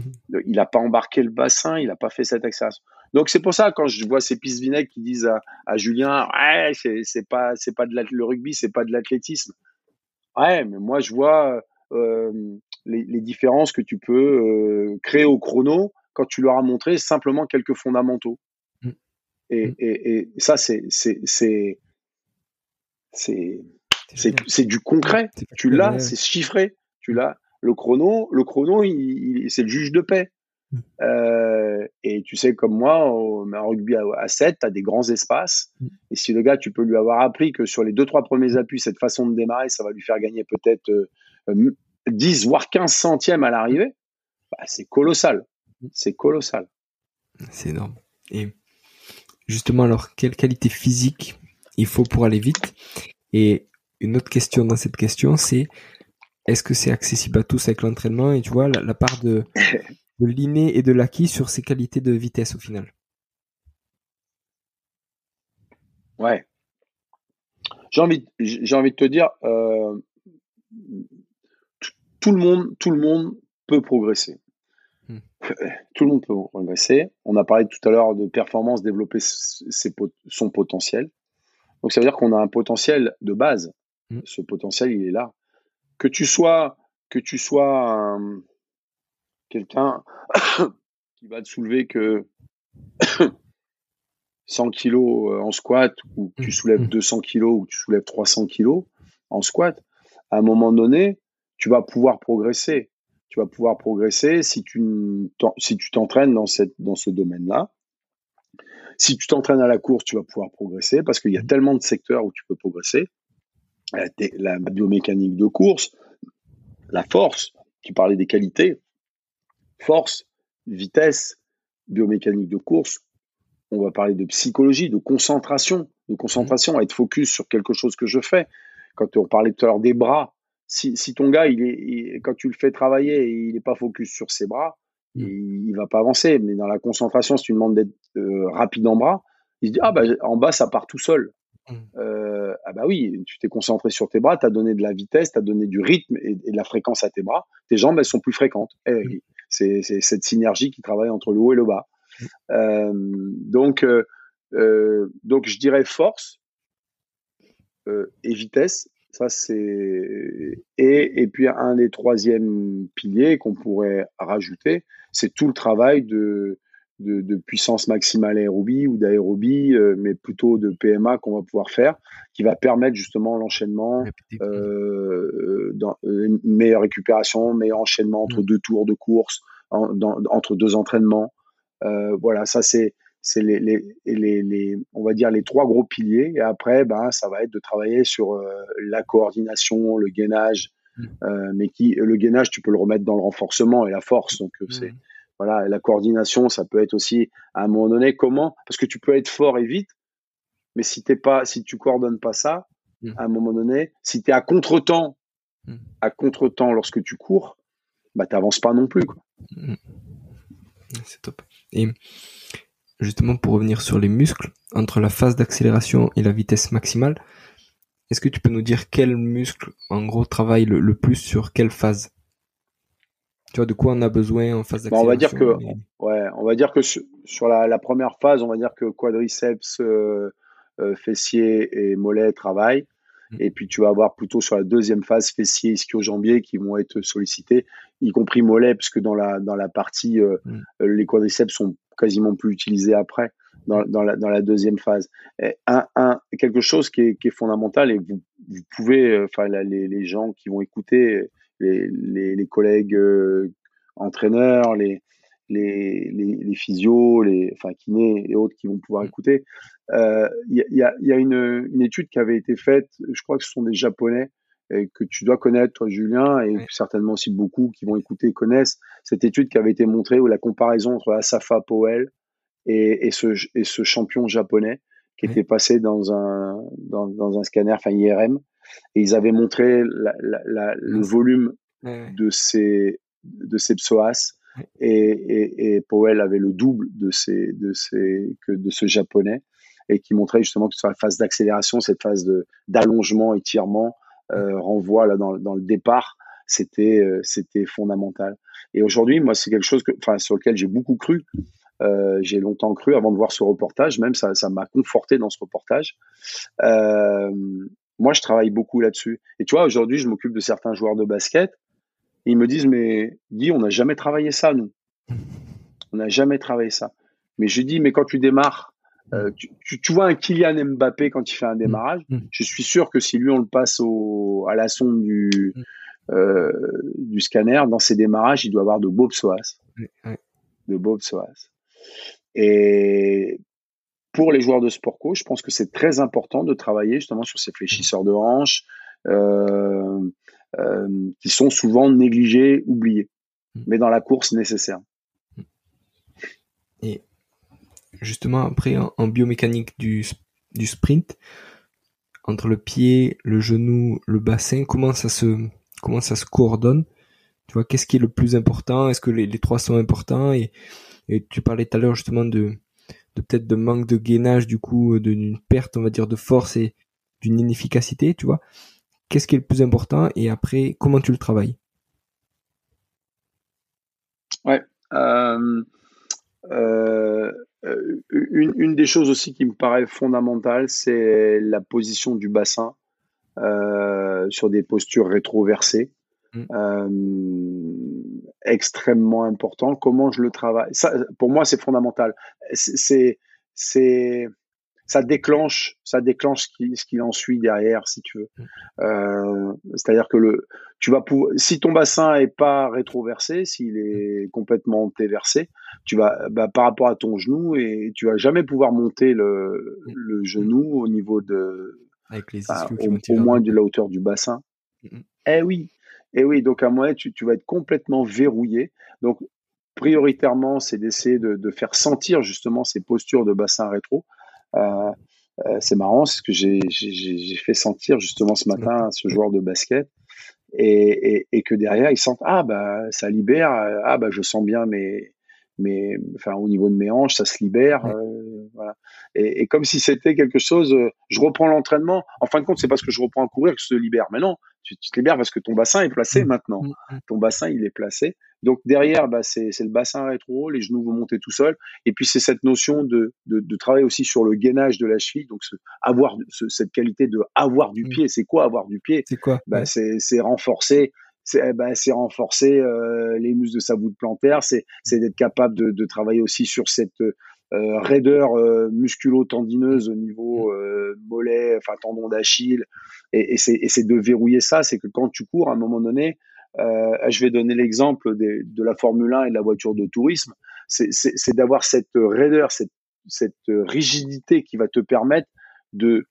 Il n'a pas embarqué le bassin, il n'a pas fait cette accélération. Donc c'est pour ça quand je vois ces pistes vinaigres qui disent à, à Julien, ouais, c'est pas c'est pas de le rugby, c'est pas de l'athlétisme. Ouais, mais moi je vois euh, les, les, différences que tu peux euh, créer au chrono quand tu leur as montré simplement quelques fondamentaux. Et, mmh. et, et ça, c'est c'est c'est c'est du concret. Tu l'as, c'est chiffré. Tu l'as. Le chrono, le chrono, c'est le juge de paix. Mmh. Euh, et tu sais, comme moi, en rugby à, à 7, tu as des grands espaces. Mmh. Et si le gars, tu peux lui avoir appris que sur les deux, trois premiers appuis, cette façon de démarrer, ça va lui faire gagner peut-être euh, 10, voire 15 centièmes à l'arrivée, bah, c'est colossal. C'est colossal. C'est énorme. Et justement, alors, quelle qualité physique il faut pour aller vite? Et une autre question dans cette question, c'est est-ce que c'est accessible à tous avec l'entraînement? Et tu vois, la, la part de, de l'inné et de l'acquis sur ces qualités de vitesse au final Ouais. J'ai envie, j'ai envie de te dire, euh, tout le monde, tout le monde peut progresser. Hmm. Tout le monde peut progresser. On a parlé tout à l'heure de performance, développer ses, son potentiel. Donc ça veut dire qu'on a un potentiel de base. Hmm. Ce potentiel, il est là. Que tu sois, que tu sois quelqu'un qui va te soulever que 100 kilos euh, en squat ou que tu hmm. soulèves 200 kilos ou que tu soulèves 300 kilos en squat, à un moment donné, tu vas pouvoir progresser tu vas pouvoir progresser si tu si tu t'entraînes dans cette dans ce domaine-là. Si tu t'entraînes à la course, tu vas pouvoir progresser parce qu'il y a tellement de secteurs où tu peux progresser. La, biomécanique de course, la force, tu parlais des qualités, force, vitesse, biomécanique de course. On va parler de psychologie, de concentration, de concentration, à être focus sur quelque chose que je fais. Quand on parlait tout à l'heure des bras, si, si, ton gars, il est, quand tu le fais travailler, il n'est pas focus sur ses bras, mm. il, il, va pas avancer. Mais dans la concentration, si tu demandes d'être euh, rapide en bras, il se dit ah bah en bas ça part tout seul. Mm. Euh, ah bah oui, tu t'es concentré sur tes bras, tu as donné de la vitesse, tu as donné du rythme et, et, de la fréquence à tes bras. Tes jambes elles sont plus fréquentes. Eh, mm. C'est cette synergie qui travaille entre le haut et le bas. Euh, donc euh, euh, donc je dirais force, et vitesse. Ça, c'est et, et puis un des troisièmes piliers qu'on pourrait rajouter, c'est tout le travail de, de, puissance maximale aérobie ou d'aérobie, euh, mais plutôt de PMA qu'on va pouvoir faire, qui va permettre justement l'enchaînement, euh, dans, une meilleure récupération, meilleur enchaînement entre mm. deux tours de course, entre deux entraînements. Euh, voilà, ça c'est c'est les, les, les, les, on va dire les trois gros piliers. Et après, ben, ça va être de travailler sur euh, la coordination, le gainage, mm. euh, mais qui le gainage, tu peux le remettre dans le renforcement et la force. Donc euh, c'est mm. Voilà, la coordination, ça peut être aussi à un moment donné comment, parce que tu peux être fort et vite, mais si t'es pas, si tu coordonnes pas ça, mm. à un moment donné, si tu es à contre-temps, à contre-temps lorsque tu cours, bah t'avances pas non plus. Quoi. C'est top. Et justement pour revenir sur les muscles, entre la phase d'accélération et la vitesse maximale, est-ce que tu peux nous dire quel muscle, en gros, travaille le, plus sur quelle phase? Tu vois, de quoi on a besoin en phase d'accélération On va dire que, ouais, on va dire que sur, la, première phase, on va dire que quadriceps, euh, euh, fessiers et mollets travaillent. Mm. Et puis tu vas avoir plutôt sur la deuxième phase fessiers, ischio-jambiers qui vont être sollicités, y compris mollets, parce que dans la dans la partie euh, mm. les quadriceps sont quasiment plus utilisé après dans, dans, la, dans la, deuxième phase. un, un, quelque chose qui est, qui est, fondamental et vous, vous pouvez, euh, enfin les, les, gens qui vont écouter, les, les, les collègues euh, entraîneurs, les, les, les, les physios, les enfin, kinés et autres qui vont pouvoir écouter. Euh, il y, a, y a une, une, étude qui avait été faite, je crois que ce sont des Japonais, et que tu dois connaître, toi, Julien, et certainement aussi beaucoup qui vont écouter et connaissent cette étude qui avait été montrée où la comparaison entre Asafa Powell et, et, ce, et ce champion japonais qui était passé dans un, dans, dans, un scanner, enfin IRM, et ils avaient montré la, la, le volume de ces, de ces psoas, et, et, et, Powell avait le double de, ces, de, ces, que de ce japonais, et qui montrait justement que sur la phase d'accélération, cette phase d'allongement, étirement, euh, renvoie là dans, dans, le départ, c'était euh, c'était fondamental. Et aujourd'hui, moi, c'est quelque chose que, enfin, sur lequel j'ai beaucoup cru. Euh, j'ai longtemps cru avant de voir ce reportage, même ça, ça m'a conforté dans ce reportage. Euh, moi, je travaille beaucoup là-dessus. Et tu vois, aujourd'hui, je m'occupe de certains joueurs de basket. ils me disent, mais Guy, on n'a jamais travaillé ça, nous. On n'a jamais travaillé ça. Mais je dis, mais quand tu démarres euh, tu, vois un Kylian Mbappé quand il fait un démarrage. Mm. Je suis sûr que si lui on le passe au, à la sonde du, mm. euh, du scanner, dans ses démarrages, il doit avoir de beaux psoas. De beaux psoas. Et pour les joueurs de sport co, je pense que c'est très important de travailler justement sur ces fléchisseurs de hanches euh, qui sont souvent négligés, oubliés, mais dans la course nécessaire. Et justement après en, biomécanique du, du sprint, entre le pied, le genou, le bassin, comment ça se comment ça se coordonne? Tu vois, qu'est-ce qui est le plus important? Est-ce que les, les, trois sont importants? Et, et tu parlais tout à l'heure justement de, peut-être de manque de gainage, du coup, d'une perte, on va dire, de force et d'une inefficacité, tu vois. Qu'est-ce qui est le plus important et après, comment tu le travailles? Ouais. Euh, euh, euh, une, des choses aussi qui me paraît fondamentale, c'est la position du bassin euh, sur des postures rétroversées. Mm. Euh, extrêmement important. Comment je le travaille Ça, pour moi, c'est fondamental. C'est, c'est, ça déclenche, ça déclenche ce qui, ce qui en suit derrière, si tu veux. Mm. Euh, c'est-à-dire que le, tu vas pouvoir, si ton bassin est pas rétroversé, s'il est complètement téversé, tu vas, bah, par rapport à ton genou et tu vas jamais pouvoir monter le, le genou au niveau de, Avec les au, moins de la hauteur du bassin. Mm, eh oui, eh oui. Donc à moi, tu, tu vas être complètement verrouillé. Donc prioritairement, c'est d'essayer de, de, faire sentir justement ces postures de bassin rétro. Euh, euh, c'est marrant, c'est ce que j'ai fait sentir justement ce matin à ce joueur de basket. Et, et, et, que derrière ils sentent ah bah ça libère ah bah je sens bien mes mes enfin au niveau de mes hanches ça se libère euh, voilà et, et, comme si c'était quelque chose je reprends l'entraînement en fin de compte c'est parce que je reprends à courir que je se libère mais non tu, tu te libères parce que ton bassin est placé maintenant. Ton bassin, il est placé. Donc derrière, bah, c'est le bassin rétro, les genoux vont monter tout seuls. Et puis c'est cette notion de, de, de, travailler aussi sur le gainage de la cheville, donc ce, avoir cette qualité de avoir du pied. C'est quoi avoir du pied? C'est quoi? Bah, C'est renforcer c'est ben, renforcer euh, les muscles de sa voûte plantaire, c'est d'être capable de, de, travailler aussi sur cette raideur euh, musculo-tendineuse au niveau euh, mollet, enfin tendon d'Achille, et, et c'est de verrouiller ça. C'est que quand tu cours, à un moment donné, euh, je vais donner l'exemple de la Formule 1 et de la voiture de tourisme, c'est d'avoir cette raideur, cette, cette, rigidité qui va te permettre de,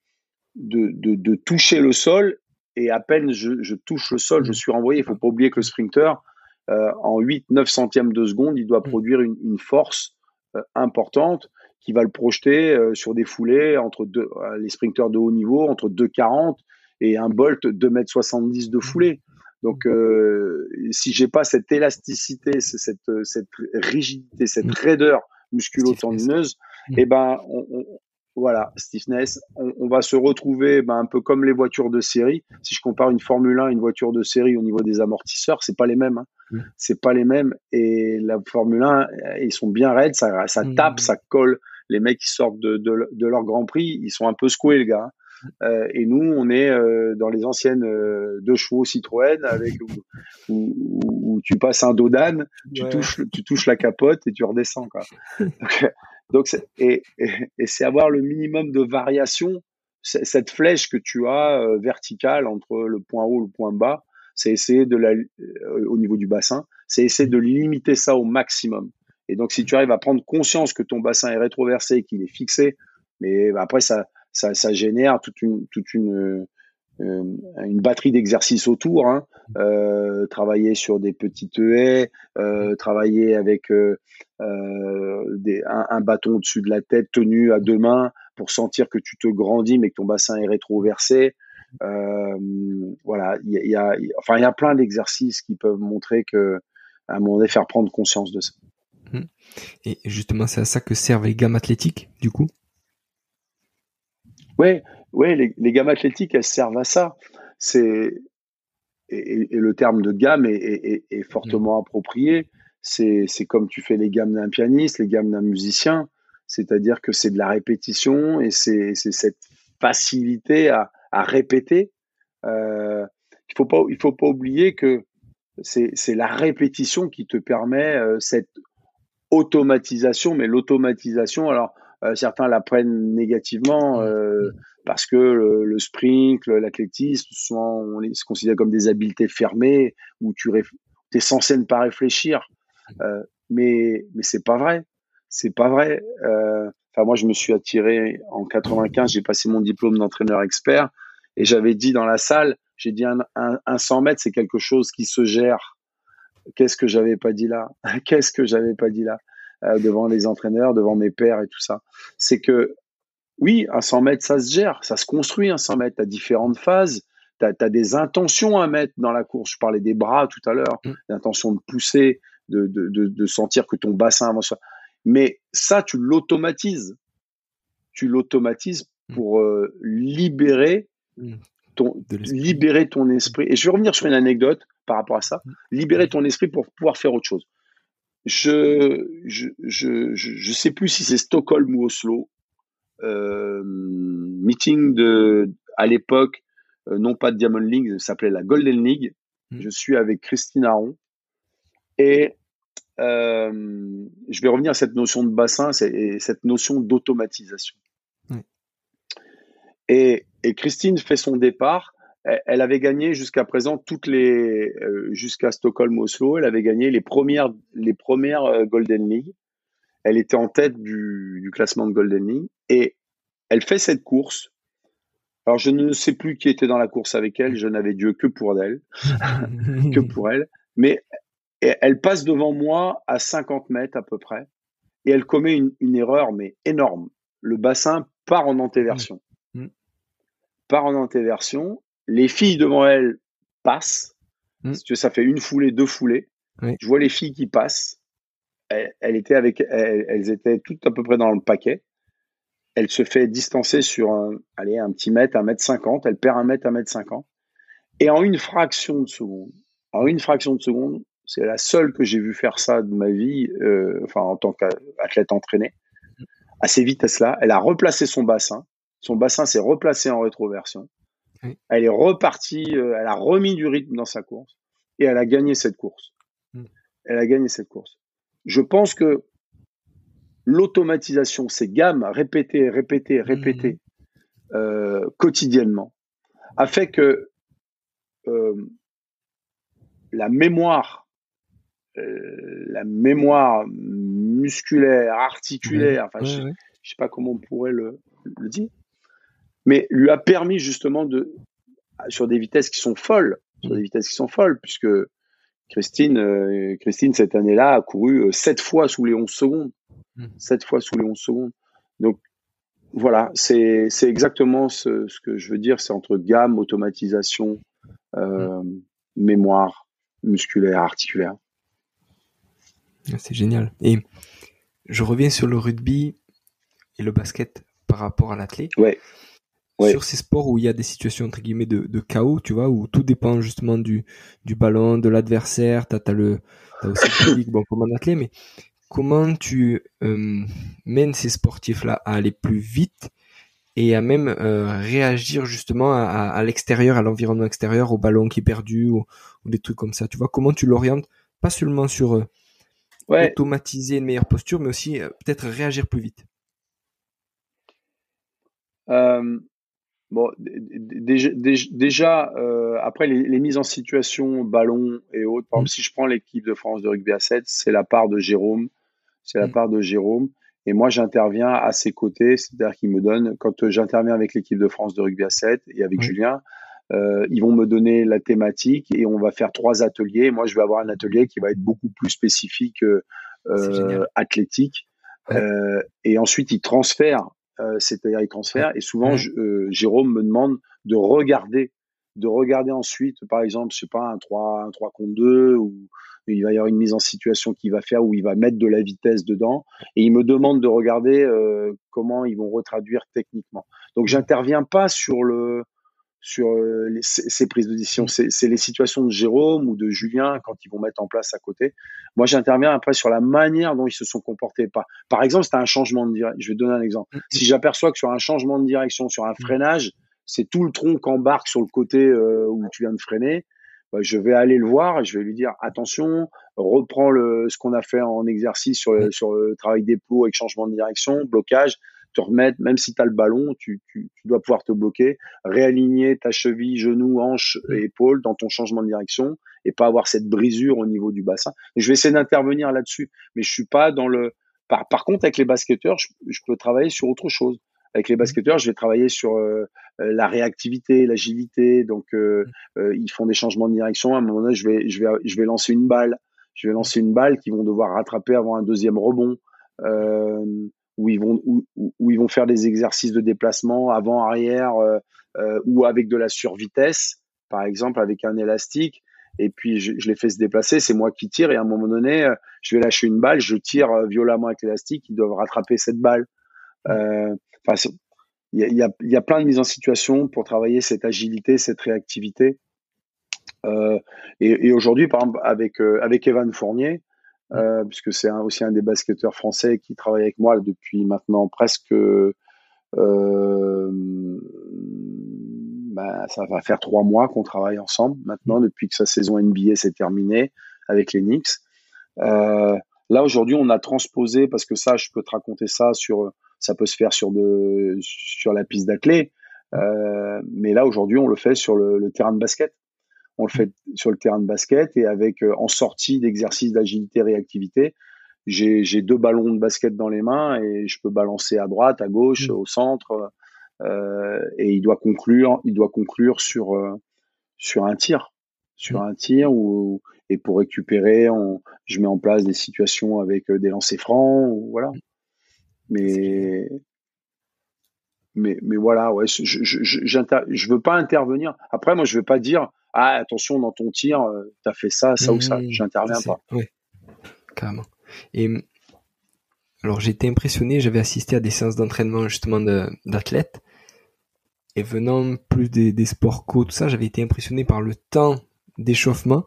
de, de, de, toucher le sol et à peine je, je, touche le sol, je suis renvoyé. Il faut pas oublier que le sprinter, euh, en 8-9 centièmes de seconde, il doit mm. produire une, une force euh, importante qui va le projeter euh, sur des foulées entre deux, les sprinters de haut niveau entre 2,40 et un bolt 2,70 m de foulée. Donc, euh, si j'ai pas cette élasticité, cette, cette rigidité, cette mm. raideur musculo-tendineuse, eh ben, on, voilà, stiffness, on, on, va se retrouver ben, un peu comme les voitures de série. Si je compare une Formule 1 une voiture de série au niveau des amortisseurs, c'est pas les mêmes. Hein. Mm. C'est pas les mêmes. Et la Formule 1, ils sont bien raides, ça, ça tape, ça colle. Les mecs qui sortent de, de, de, leur Grand Prix, ils sont un peu secoués, les gars. Hein. Euh, et nous, on est euh, dans les anciennes euh, deux chevaux Citroën avec où, où, tu passes un dos d'âne, tu touches, tu touches la capote et tu redescends. Quoi. Donc, et, et, c'est avoir le minimum de variation. Cette flèche que tu as euh, verticale entre le point haut et le point bas, c'est essayer de la, au niveau du bassin, c'est essayer de limiter ça au maximum. Et donc, si tu arrives à prendre conscience que ton bassin est rétroversé, qu'il est fixé, mais après ça, ça, ça génère toute une, toute une, euh, une batterie d'exercices autour. Hein. Euh, travailler sur des petites haies, euh, travailler avec euh, euh, des, un, un, bâton au-dessus de la tête tenu à deux mains pour sentir que tu te grandis mais que ton bassin est rétroversé. voilà, il y, y, a, enfin il y a plein d'exercices qui peuvent montrer que à un moment donné faire prendre conscience de ça. Mmh. Et justement, c'est à ça que servent les gammes athlétiques, du coup? Ouais, ouais, les, les, gammes athlétiques, elles servent à ça. C'est et, et, le terme de gamme est, est, est fortement mmh. approprié. C'est comme tu fais les gammes d'un pianiste, les gammes d'un musicien. C'est-à-dire que c'est de la répétition et c'est cette facilité à, à répéter. Euh, il faut pas il faut pas oublier que c'est la répétition qui te permet euh, cette automatisation. Mais l'automatisation, alors certains la prennent négativement euh, parce que le, le sprint, l'athlétisme, souvent on les considère comme des habiletés fermées où tu es censé ne pas réfléchir. Euh, mais mais c'est pas vrai, c'est pas vrai. Euh, enfin moi je me suis attiré en 95, j'ai passé mon diplôme d'entraîneur expert et j'avais dit dans la salle, j'ai dit un, un, un 100 mètres c'est quelque chose qui se gère. Qu'est-ce que j'avais pas dit là? Qu'est-ce que j'avais pas dit là? Euh, devant les entraîneurs, devant mes pères et tout ça. C'est que oui, un 100 mètres, ça se gère, ça se construit un 100 mètres. Tu as différentes phases, tu as, des intentions à mettre dans la course. Je parlais des bras tout à l'heure, mmh. l'intention de pousser, de, de, de, de, sentir que ton bassin avance. Mais ça, tu l'automatises. Tu l'automatises mmh. pour euh, libérer mmh. ton, libérer ton esprit. Et je vais revenir sur une anecdote par rapport à ça. Libérer ton esprit pour pouvoir faire autre chose je, je, je, je, sais plus si c'est Stockholm ou Oslo. Euh, meeting de, à l'époque, euh, non pas de Diamond League, ça s'appelait la Golden League. Hmm. Je suis avec Christine Aron. Et euh, je vais revenir à cette notion de bassin et cette notion d'automatisation. Et, et Christine fait son départ elle avait gagné jusqu'à présent toutes les euh, jusqu'à Stockholm Oslo, elle avait gagné les premières les premières euh, Golden League. Elle était en tête du, du, classement de Golden League et elle fait cette course. Alors je ne sais plus qui était dans la course avec elle, je n'avais Dieu que pour elle, que pour elle, mais elle passe devant moi à 50 mètres à peu près et elle commet une, une erreur mais énorme. Le bassin part en antéversion. Mm. Part en antéversion les filles devant elle passent. Hmm. ça fait une foulée, deux foulées. Je vois les filles qui passent. Elle, était avec, elles étaient toutes à peu près dans le paquet. Elle se fait distancer sur un, allez, un petit mètre, un mètre cinquante. Elle perd un mètre, un mètre cinquante. Et en une fraction de seconde, en une fraction de seconde, c'est la seule que j'ai vu faire ça de ma vie, euh, enfin en tant qu'athlète entraîné. À ces vitesses-là, elle a replacé son bassin. Son bassin s'est replacé en rétroversion. Elle est repartie, euh, elle a remis du rythme dans sa course et elle a gagné cette course. Mm. Elle a gagné cette course. Je pense que l'automatisation, ces gammes répétées, répétées, répétées mm. euh, quotidiennement, a fait que euh, la mémoire, euh, la mémoire musculaire, articulaire, enfin, je, ne sais pas comment on pourrait le, dire, mais lui a permis justement de, sur des vitesses qui sont folles, sur des vitesses qui sont folles, puisque Christine, euh, Christine cette année-là a couru 7 fois sous les 11 secondes, 7 fois sous les 11 secondes. Donc voilà, c'est exactement ce, ce, que je veux dire, c'est entre gamme, automatisation, euh, mémoire musculaire, articulaire. Ah, c'est génial. Et je reviens sur le rugby et le basket par rapport à l'athlète. Ouais. Sur ces sports où il y a des situations entre guillemets de, de chaos, tu vois, où tout dépend justement du, du ballon, de l'adversaire, t'as as le as aussi le public, bon comme un athlète, mais comment tu euh, mènes ces sportifs-là à aller plus vite et à même euh, réagir justement à, à, l'extérieur, à l'environnement extérieur, au ballon qui est perdu ou, des trucs comme ça. Tu vois? Comment tu l'orientes, pas seulement sur euh, automatiser une meilleure posture, mais aussi euh, peut-être réagir plus vite. Bon, déjà, déjà après les, les, mises en situation, ballon et autres. Par exemple, mmh. si je prends l'équipe de France de rugby à 7, c'est la part de Jérôme. C'est la mmh. part de Jérôme. Et moi, j'interviens à ses côtés, c'est-à-dire qu'il me donne, quand j'interviens avec l'équipe de France de rugby à 7 et avec Julien, euh, ils vont me donner la thématique et on va faire trois ateliers. Moi, je vais avoir un atelier qui va être beaucoup plus spécifique euh, athlétique. Euh, et ensuite, ils transfèrent, euh, c'est-à-dire ils transfèrent. Et souvent, euh, Jérôme me demande de regarder, de regarder ensuite, par exemple, je sais pas, un 3, un 3 contre 2 ou il va y avoir une mise en situation qu'il va faire où il va mettre de la vitesse dedans et il me demande de regarder euh, comment ils vont retraduire techniquement. Donc j'interviens pas sur le sur euh, ces prises de décision, c'est les situations de Jérôme ou de Julien quand ils vont mettre en place à côté. Moi, j'interviens après sur la manière dont ils se sont comportés. Par, par exemple, c'est un changement de direction. Je vais te donner un exemple. Mm, mm. Si j'aperçois que sur un changement de direction, sur un mm. freinage, c'est tout le tronc qui embarque sur le côté euh, où tu viens de freiner, bah, je vais aller le voir et je vais lui dire attention, reprends le, ce qu'on a fait en exercice sur sur le travail des plots avec changement de direction, blocage, te remettre, même si tu as le ballon, tu, tu, tu, dois pouvoir te bloquer, réaligner ta cheville, genou, hanche et épaule dans ton changement de direction et pas avoir cette brisure au niveau du bassin. je vais essayer d'intervenir là-dessus, mais je suis pas dans le. Par, par contre, avec les basketteurs, je peux travailler sur autre chose. Avec les mmh. basketteurs, je vais travailler sur euh, euh, la réactivité, l'agilité. Donc, euh, mmh. ils font des changements de direction. À un moment donné, je vais, je vais, je vais lancer une balle. Je vais lancer une balle qu'ils vont devoir rattraper avant un deuxième rebond. Où ils vont où, où, ils vont faire des exercices de déplacement avant arrière ou avec de la survitesse par exemple avec un élastique et puis je, je, les fais se déplacer c'est moi qui tire et à un moment donné je vais lâcher une balle je tire violemment avec l'élastique ils doivent rattraper cette balle. Enfin, il y a, y a, plein de mises en situation pour travailler cette agilité, cette réactivité. Euh, et, et aujourd'hui, par exemple, avec, euh, avec Evan Fournier, euh, puisque c'est aussi un des basketteurs français qui travaille avec moi depuis maintenant presque, euh, bah, ça va faire trois mois qu'on travaille ensemble maintenant, depuis que sa saison NBA s'est terminée avec les Knicks. Euh, là, aujourd'hui, on a transposé, parce que ça, je peux te raconter ça sur ça peut se faire sur de sur la piste d'athlée, euh, mais là aujourd'hui on le fait sur le, le, terrain de basket. On le fait sur le terrain de basket et avec euh, en sortie d'exercice d'agilité réactivité, j'ai deux ballons de basket dans les mains et je peux balancer à droite, à gauche, mmh. au centre euh, et il doit conclure, il doit conclure sur euh, sur un tir, sur mmh. un tir ou et pour récupérer, on, je mets en place des situations avec des lancers francs, ou, voilà. Mais, mais, mais voilà, ouais, je, je, je, je veux pas intervenir. Après, moi, je veux pas dire, ah, attention, dans ton tir, euh, tu as fait ça, ça ou ça. Mmh, J'interviens pas. Oui, carrément. Et alors, j'ai été impressionné, j'avais assisté à des séances d'entraînement justement d'athlètes. Et venant plus des, des sports co, tout ça, j'avais été impressionné par le temps d'échauffement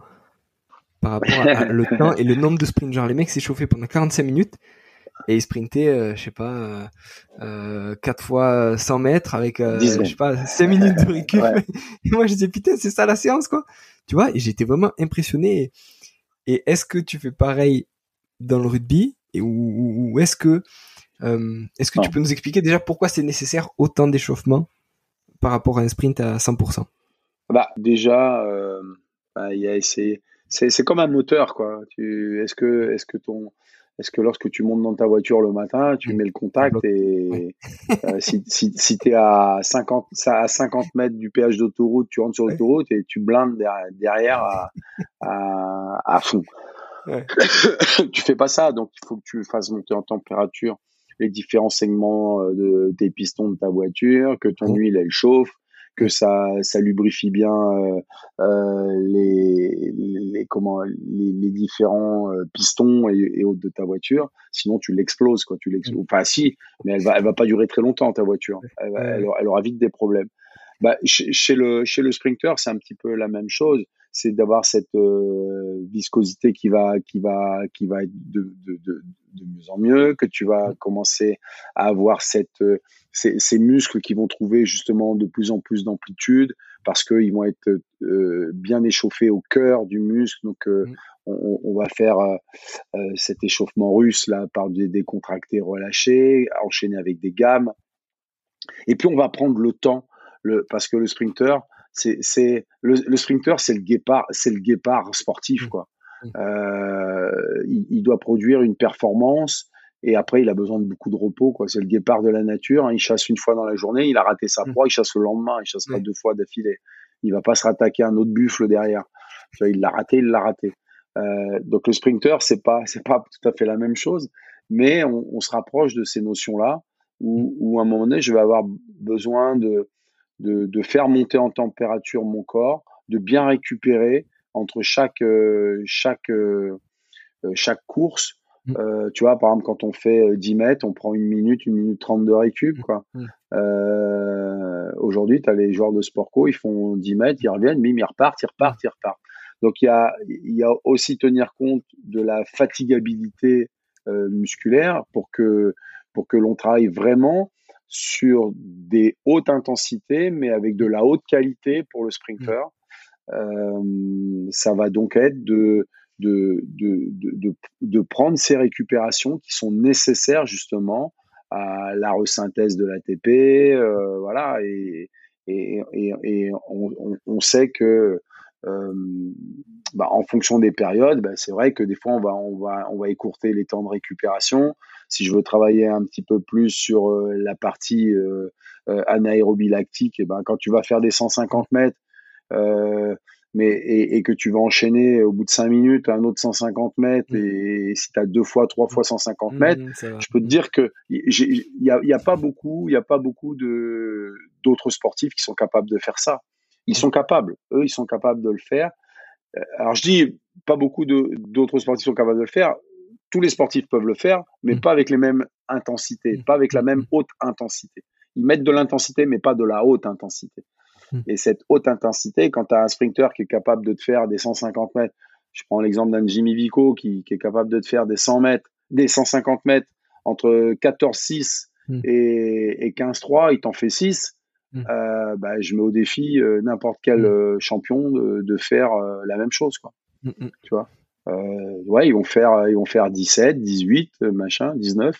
par rapport à, le temps et le nombre de sprints. Genre, les mecs s'échauffaient pendant 45 minutes et ils sprintaient, euh, je sais pas, euh, euh, 4 fois 100 mètres avec, euh, je sais pas, 5 minutes de récup. Et moi, je disais, putain, c'est ça la séance, quoi. Tu vois, et j'étais vraiment impressionné. Et, est-ce que tu fais pareil dans le rugby et, ou, ou est-ce que, euh, est-ce que tu peux nous expliquer déjà pourquoi c'est nécessaire autant d'échauffement par rapport à un sprint à 100% Bah, déjà, bah, il y a essayé c'est comme un moteur quoi. Est-ce que est-ce que ton est-ce que lorsque tu montes dans ta voiture le matin, tu mmh. mets le contact et euh, si, si, si tu es à 50, à 50 mètres du péage d'autoroute, tu rentres sur l'autoroute et tu blindes derrière, à, à, à, fond. Ouais. tu fais pas ça, donc il faut que tu fasses monter en température les différents segments euh, de, des pistons de ta voiture, que ton huile elle chauffe, que ça, ça lubrifie bien euh, euh, les, les, comment, les, les différents euh, pistons et, et, autres de ta voiture. Sinon, tu l'exploses, quoi. Tu l'exploses. Enfin, si, mais elle va, elle va pas durer très longtemps ta voiture. Elle, elle, elle aura vite des problèmes. Bah, chez, le chez le sprinter, c'est un petit peu la même chose. C'est d'avoir cette euh, viscosité qui va qui va qui va être de, de, de, de, mieux en mieux, que tu vas commencer à avoir cette euh, ces, ces, muscles qui vont trouver justement de plus en plus d'amplitude parce qu'ils vont être euh, bien échauffés au cœur du muscle. Donc mmh. on, on, va faire cet échauffement russe là par des décontractés relâchés, enchaîné avec des gammes. Et puis on va prendre le temps le, parce que le sprinter, c'est, c'est le, le, sprinter, c'est le guépard, c'est le guépard sportif, mmh. quoi. Mmh. Euh, il, il, doit produire une performance et après il a besoin de beaucoup de repos, quoi. C'est le guépard de la nature. Hein. Il chasse une fois dans la journée, il a raté sa mmh. proie, il chasse le lendemain, il chasse pas deux fois d'affilée. Il va pas se rattaquer un autre buffle derrière. Il l'a raté, il l'a raté. Euh, donc le sprinter, c'est pas, c'est pas tout à fait la même chose, mais on, on se rapproche de ces notions-là où, où, à un moment donné, je vais avoir besoin de de, de, faire monter en température mon corps, de bien récupérer entre chaque euh, chaque euh, euh, chaque course. Mmh. Euh, tu vois, par exemple, quand on fait 10 mètres, on prend une minute, une minute trente de récup. Mmh. Quoi. Mmh. Aujourd'hui, tu as les joueurs de sport co, ils font 10 mètres, ils reviennent, mais ils repartent, ils repartent, ils repartent. Donc, il y a, y a aussi tenir compte de la fatigabilité musculaire pour que, pour que l'on travaille vraiment sur des hautes intensités, mais avec de la haute qualité pour le sprinter. Euh, ça va donc être de, de, de, de, prendre ces récupérations qui sont nécessaires justement à la resynthèse de l'ATP, euh, voilà, et, et, et, on, sait que euh, bah, en fonction des périodes, bah, c'est vrai que des fois on va, on va, on va écourter les temps de récupération si je veux travailler un petit peu plus sur euh, la partie euh, euh, anaérobie lactique, et eh ben quand tu vas faire des 150 mètres, mais et, et, que tu vas enchaîner au bout de 5 minutes un autre 150 mètres mmh. et, si tu as deux fois, trois fois 150 mmh, mètres, je peux te dire que il y a, y a, pas beaucoup, il y a pas beaucoup de d'autres sportifs qui sont capables de faire ça. Ils sont capables, eux, ils sont capables de le faire. Alors je dis pas beaucoup de d'autres sportifs sont capables de le faire tous les sportifs peuvent le faire, mais mm. pas avec les mêmes intensités, mm. pas avec la même mm. haute intensité. Ils mettent de l'intensité, mais pas de la haute intensité. Et cette haute intensité, quand tu as un sprinter qui est capable de te faire des 150 mètres, je prends l'exemple d'un Jimmy Vico qui, qui, est capable de te faire des 100 mètres, des 150 mètres entre 14-6 et, et 15-3, il t'en fait 6. Euh, bah, je mets au défi euh, n'importe quel euh, champion de, de faire euh, la même chose, quoi. Tu vois? Ouais, ils vont faire, ils vont faire 17, 18, euh, machin, 19.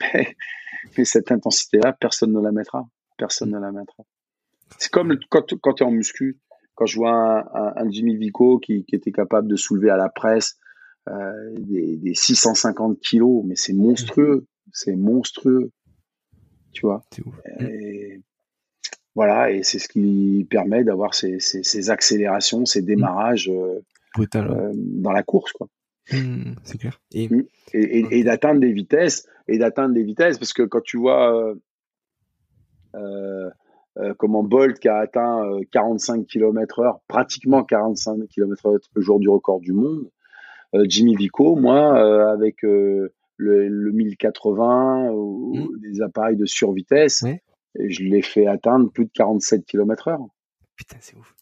Mais, mais cette intensité-là, personne ne la mettra. Personne ne la mettra. C'est comme quand, quand tu es en muscu. Quand je vois un, un, un Jimmy Vico qui, qui, était capable de soulever à la presse euh, des, des, 650 kilos, mais c'est monstrueux. C'est monstrueux. Tu vois? Et, voilà, et c'est ce qui permet d'avoir ces, ces, ces, accélérations, ces démarrages euh, euh, dans la course, quoi. Mmh, c'est clair. Et, mmh. et, et, d'atteindre des vitesses, et d'atteindre des vitesses, parce que quand tu vois euh, euh, comment Bolt qui a atteint 45 km heure, pratiquement 45 km heure le jour du record du monde, Jimmy Vico, moi, avec le, le, 1080 ou mmh. des appareils de survitesse, Et je l'ai fait atteindre plus de 47 km heure. Putain, c'est ouf.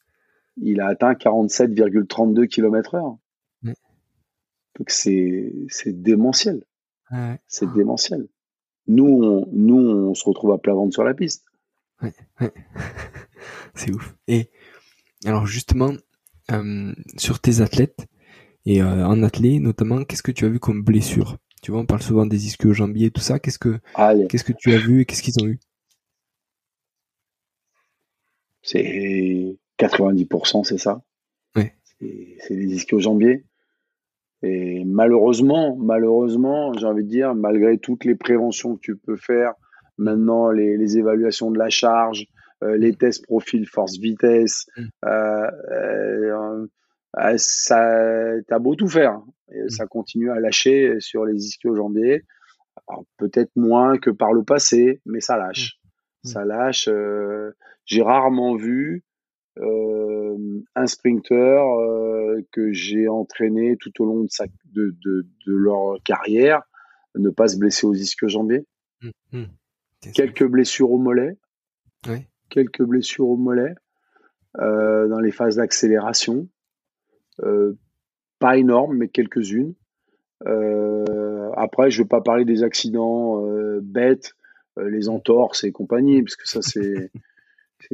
Il a atteint 47,32 km heure. Ouais. Donc c'est, démentiel. Ouais. C'est démentiel. Nous, on, nous, on se retrouve à plat ventre sur la piste. Ouais, ouais. c'est ouf. Et alors justement, euh, sur tes athlètes et euh, en athlète notamment, qu'est-ce que tu as vu comme blessure? Tu vois, on parle souvent des ischio-jambiers et tout ça. Qu'est-ce que qu'est-ce que tu as vu et qu'est-ce qu'ils ont eu? C'est 90%, c'est ça. Ouais. C'est, c'est les ischio-jambiers. Et malheureusement, malheureusement, j'ai envie de dire, malgré toutes les préventions que tu peux faire, maintenant les, les évaluations de la charge, euh, les tests profil force-vitesse, Mm. euh, euh, euh, ça, t'as beau tout faire, Mm. ça continue à lâcher sur les ischio-jambiers. Alors, Peut-être moins que par le passé, mais ça lâche. Mm. Ça lâche. j'ai rarement vu un sprinter euh, que j'ai entraîné tout au long de, sa, de, de, de leur carrière ne pas se blesser aux ischio-jambiers. Hum, hum. C'est ça. Quelques blessures au mollet, quelques blessures au mollet euh, dans les phases d'accélération. Euh, pas énormes, mais quelques-unes. Euh, après, je ne veux pas parler des accidents euh, bêtes, euh, les entorses et compagnie, parce que ça, c'est-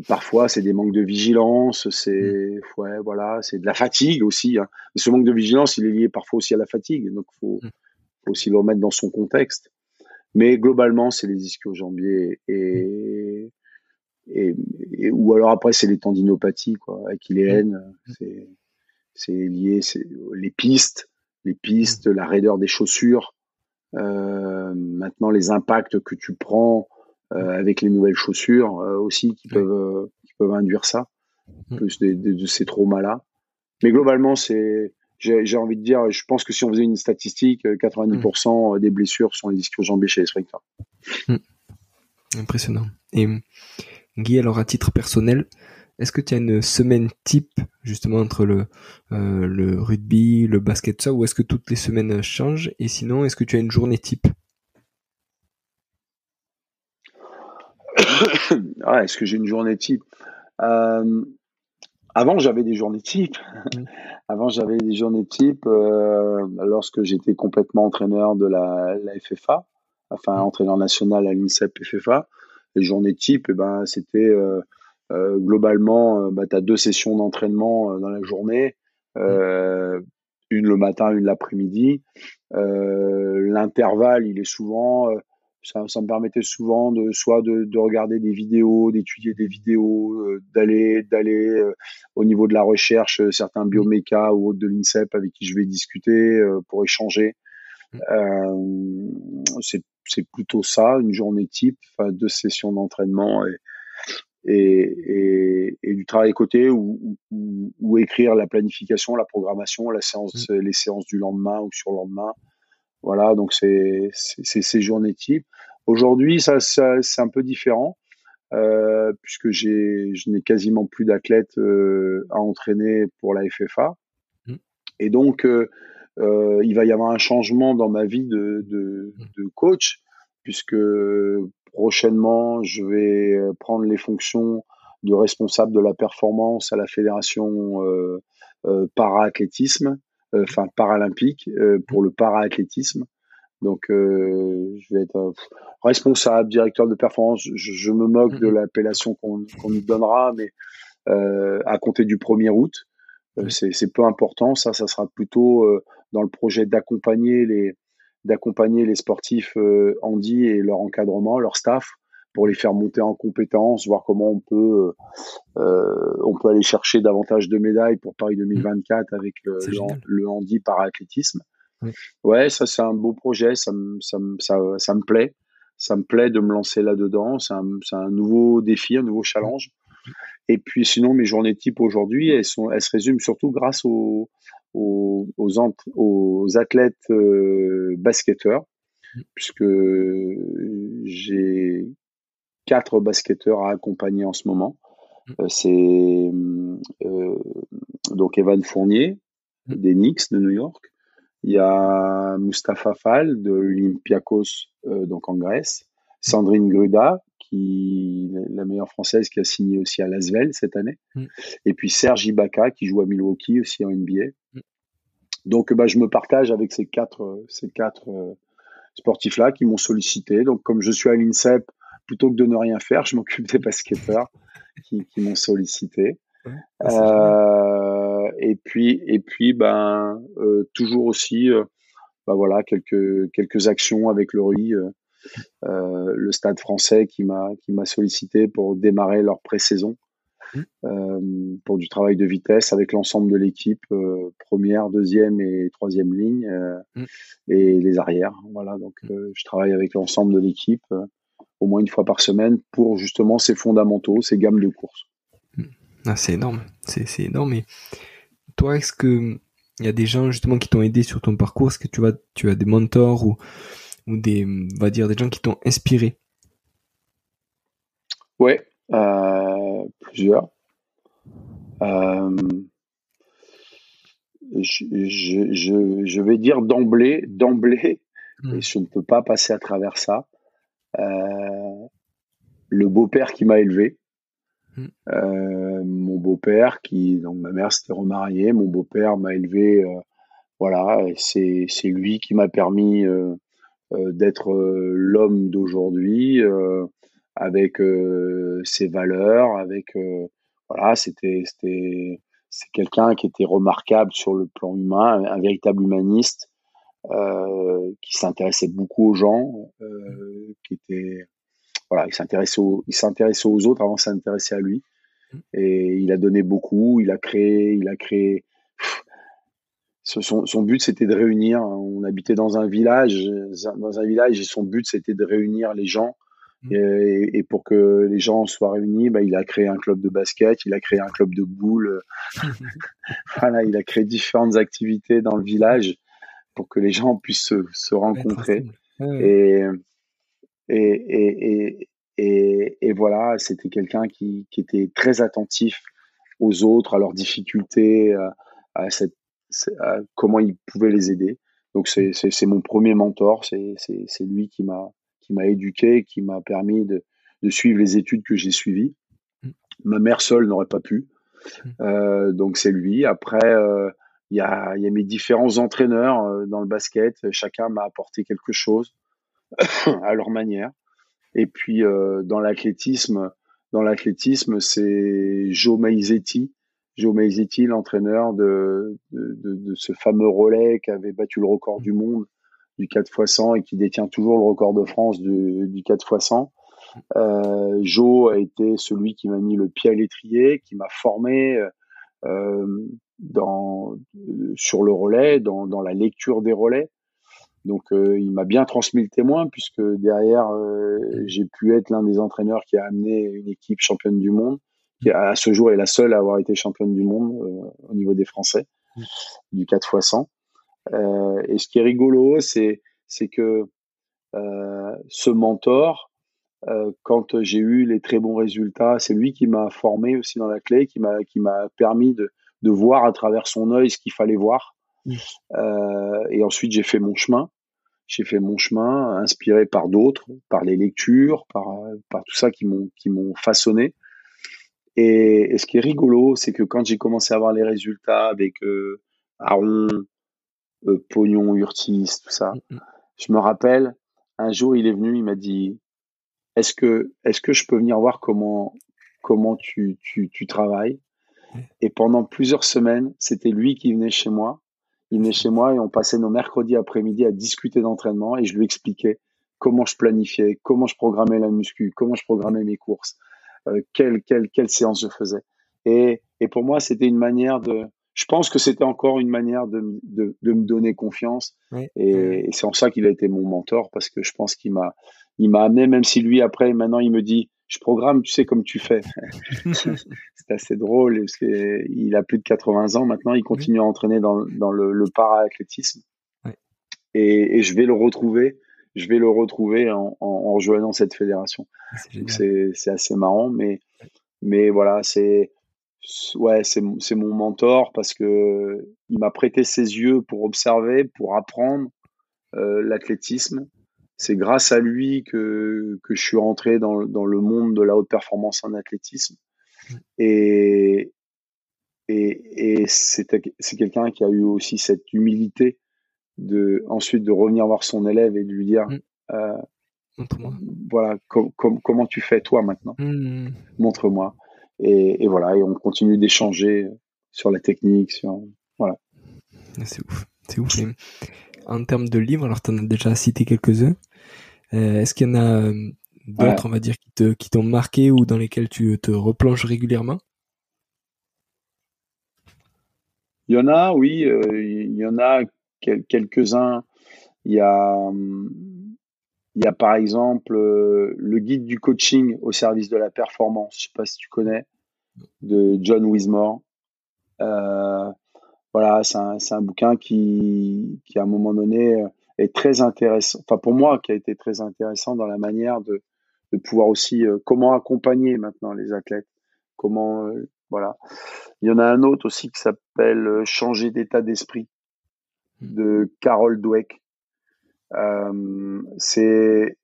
parfois c'est des manques de vigilance, c'est ouais, voilà, c'est de la fatigue aussi. hein. Ce manque de vigilance, il est lié parfois aussi à la fatigue, donc faut, Mm. faut aussi le remettre dans son contexte. Mais globalement, c'est les ischio-jambiers et, et, et- ou alors après c'est les tendinopathies quoi, achilléennes, c'est c'est lié, c'est les pistes, les pistes, la raideur des chaussures. Euh, maintenant, les impacts que tu prends euh, avec les nouvelles chaussures euh, aussi qui Ouais. peuvent euh, qui peuvent induire ça, Mm. plus de, de- de ces traumas-là. Mais globalement, c'est j'ai envie de dire, je pense que si on faisait une statistique, euh, 90% des blessures sont les ischio-jambiers chez les sprinters. Impressionnant. Et hum, Guy, alors à titre personnel, est-ce que tu as une semaine type justement entre le, euh, le rugby, le basket, ça, ou est-ce que toutes les semaines changent? Et sinon, est-ce que tu as une journée type? Ah, Est-ce que j'ai une journée type? Euh, Avant, j'avais des journées type. Mm. Avant, j'avais des journées type euh, lorsque j'étais complètement entraîneur de la, la FFA, enfin entraîneur national à l'INSEP FFA. Les journées type, eh ben, c'était euh, globalement, bah, tu as deux sessions d'entraînement dans la journée, une le matin, une l'après-midi. Euh, L'intervalle, il est souvent, ça, ça me permettait souvent de soit de, de regarder des vidéos, d'étudier des vidéos, euh, d'aller d'aller euh, au niveau de la recherche, euh, certains biomécas ou autres de l'INSEP avec qui je vais discuter euh, pour échanger. Euh, c'est plutôt ça, une journée type, deux sessions d'entraînement et, et, et, et du travail côté ou, ou, ou écrire la planification, la programmation, la séance, les séances du lendemain ou sur le lendemain. Voilà, donc c'est ces journées type. Aujourd'hui, ça, ça c'est un peu différent euh, puisque j'ai je n'ai quasiment plus d'athlètes euh, à entraîner pour la FFA. Mm. Et donc euh, il va y avoir un changement dans ma vie de, de, de coach puisque prochainement je vais prendre les fonctions de responsable de la performance à la fédération euh, euh, para-athlétisme, enfin paralympique euh, pour le para-athlétisme. Donc euh, je vais être euh, responsable, directeur de performance. Je, je me moque de l'appellation qu'on qu'on nous donnera, mais euh, à compter du 1er août, euh, c'est peu important. Ça, ça sera plutôt euh, dans le projet d'accompagner les d'accompagner les sportifs euh, Andy et leur encadrement, leur staff, pour les faire monter en compétences, voir comment on peut euh, on peut aller chercher davantage de médailles pour Paris 2024 avec le, le, le handi para-athlétisme. Oui. Ouais, ça c'est un beau projet, ça me, ça, me, ça, ça me plaît. Ça me plaît de me lancer là-dedans. C'est un, c'est un nouveau défi, un nouveau challenge. Et puis sinon, mes journées type aujourd'hui, elles, sont, elles se résument surtout grâce aux, aux, aux, ent- aux athlètes euh, basketteurs, puisque j'ai quatre basketteurs à accompagner en ce moment. Euh, c'est euh, donc Evan Fournier des Knicks de New York. Il y a Mustapha Fall de l'Olympiakos, euh, donc en Grèce. Sandrine Gruda, qui la meilleure française qui a signé aussi à Lasvel cette année. Mm. Et puis Serge Ibaka qui joue à Milwaukee aussi en NBA. Mm. Donc bah, je me partage avec ces quatre ces quatre euh, sportifs là qui m'ont sollicité. Donc comme je suis à l'INSEP, plutôt que de ne rien faire, je m'occupe des basketteurs qui, qui m'ont sollicité. Euh, et puis et puis ben euh, toujours aussi euh, bah voilà quelques quelques actions avec le RI le Stade Français qui m'a qui m'a sollicité pour démarrer leur pré-saison mmh. pour du travail de vitesse avec l'ensemble de l'équipe, première, deuxième et troisième ligne mmh. et les arrières. Voilà, donc mmh. je travaille avec l'ensemble de l'équipe au moins une fois par semaine pour justement ces fondamentaux, ces gammes de courses. Ah, c'est énorme, c'est énorme. Et toi, est-ce que il y a des gens justement qui t'ont aidé sur ton parcours? Est-ce que tu as, tu as des mentors ou ou des, va dire, des gens qui t'ont inspiré? Ouais, euh, plusieurs. Euh, je, vais dire d'emblée, d'emblée, et je ne peux pas passer à travers ça. Euh, le beau-père qui m'a élevé, hmm. mon beau-père qui, donc ma mère s'était remariée, mon beau-père m'a élevé, voilà, c'est lui qui m'a permis euh, d'être euh, l'homme d'aujourd'hui euh, avec ses valeurs, avec voilà, c'était c'était c'est quelqu'un qui était remarquable sur le plan humain, un, véritable humaniste euh, qui s'intéressait beaucoup aux gens, euh, qui était voilà, il s'intéressait aux, il s'intéressait aux autres avant de s'intéresser à lui. Et il a donné beaucoup, il a créé, il a créé son, son, but c'était de réunir. On habitait dans un village, dans un village, et son but c'était de réunir les gens. Et, et, pour que les gens soient réunis, bah, il a créé un club de basket, il a créé un club de boules. voilà, il a créé différentes activités dans le village pour que les gens puissent se, se rencontrer. Et, et, et, et, voilà, c'était quelqu'un qui, qui, était très attentif aux autres, à leurs difficultés, à, à cette comment il pouvait les aider. Donc c'est mon premier mentor, c'est lui qui m'a qui m'a éduqué, qui m'a permis de, de, suivre les études que j'ai suivies. Mm. Ma mère seule n'aurait pas pu. Mm. Euh, donc c'est lui. Après, euh, il y, a, y, a, mes différents entraîneurs euh, dans le basket. Chacun m'a apporté quelque chose à leur manière. Et puis euh, dans l'athlétisme, dans l'athlétisme, c'est Joe Maizetti Joe Maizetti, l'entraîneur de, de, ce fameux relais qui avait battu le record du monde du 4 x 100 et qui détient toujours le record de France du, du 4 x 100. Euh, Joe a été celui qui m'a mis le pied à l'étrier, qui m'a formé euh, dans, sur le relais, dans, dans, la lecture des relais. Donc euh, il m'a bien transmis le témoin puisque derrière euh, j'ai pu être l'un des entraîneurs qui a amené une équipe championne du monde qui à ce jour est la seule à avoir été championne du monde euh, au niveau des Français mm. du 4 x 100. Euh, et ce qui est rigolo, c'est c'est que euh, ce mentor, euh, quand j'ai eu les très bons résultats, c'est lui qui m'a formé aussi dans la clé, qui m'a qui m'a permis de de voir à travers son œil ce qu'il fallait voir. Euh, et ensuite, j'ai fait mon chemin. J'ai fait mon chemin, inspiré par d'autres, par les lectures, par, par tout ça qui m'ont qui m'ont façonné. Et, ce qui est rigolo, c'est que quand j'ai commencé à voir les résultats avec euh, Aaron, euh, Pognon, Urtis, tout ça, mm, mm. je me rappelle, un jour, il est venu, il m'a dit, est-ce que, est-ce que je peux venir voir comment, comment tu, tu, tu travailles? Et pendant plusieurs semaines, c'était lui qui venait chez moi. Il venait chez moi et on passait nos mercredis après-midi à discuter d'entraînement et je lui expliquais comment je planifiais, comment je programmais la muscu, comment je programmais mes courses, euh, quelle, quelle, quelle séance je faisais. Et, et pour moi, c'était une manière de. Je pense que c'était encore une manière de, de, de me donner confiance. Et, c'est en ça qu'il a été mon mentor parce que je pense qu'il m'a il m'a amené, même si lui après maintenant il me dit je programme, tu sais comme tu fais. c'est assez drôle. Parce il a plus de 80 ans maintenant, il continue à entraîner dans, dans le, le para-athlétisme. Et, et, je vais le retrouver je vais le retrouver en, en, rejoignant cette fédération. C'est assez marrant, mais, mais voilà, c'est ouais, c'est mon mentor parce que il m'a prêté ses yeux pour observer, pour apprendre euh, l'athlétisme. C'est grâce à lui que, que je suis rentré dans, dans le monde de la haute performance en athlétisme. Et, et, et c'est quelqu'un qui a eu aussi cette humilité de ensuite de revenir voir son élève et de lui dire mm. euh, voilà comment tu fais toi maintenant? Mm. montre-moi et, et, voilà et on continue d'échanger sur la technique sur voilà c'est ouf c'est ouf en termes de livres alors tu en as déjà cité quelques-uns euh, est-ce qu'il y en a euh, d'autres on va dire qui te qui t'ont marqué ou dans lesquels tu te replonges régulièrement? Il y en a oui il y en a quelques-uns. Il y a, il y a par exemple euh, le guide du coaching au service de la performance. Je sais pas si tu connais, de John Wismore. Euh, voilà, c'est un, un, bouquin qui, qui, à un moment donné, est très intéressant. Enfin, pour moi, qui a été très intéressant dans la manière de, de pouvoir aussi euh, comment accompagner maintenant les athlètes. Comment, voilà. Il y en a un autre aussi qui s'appelle Changer d'état d'esprit de Carol Dweck. Euh, c'est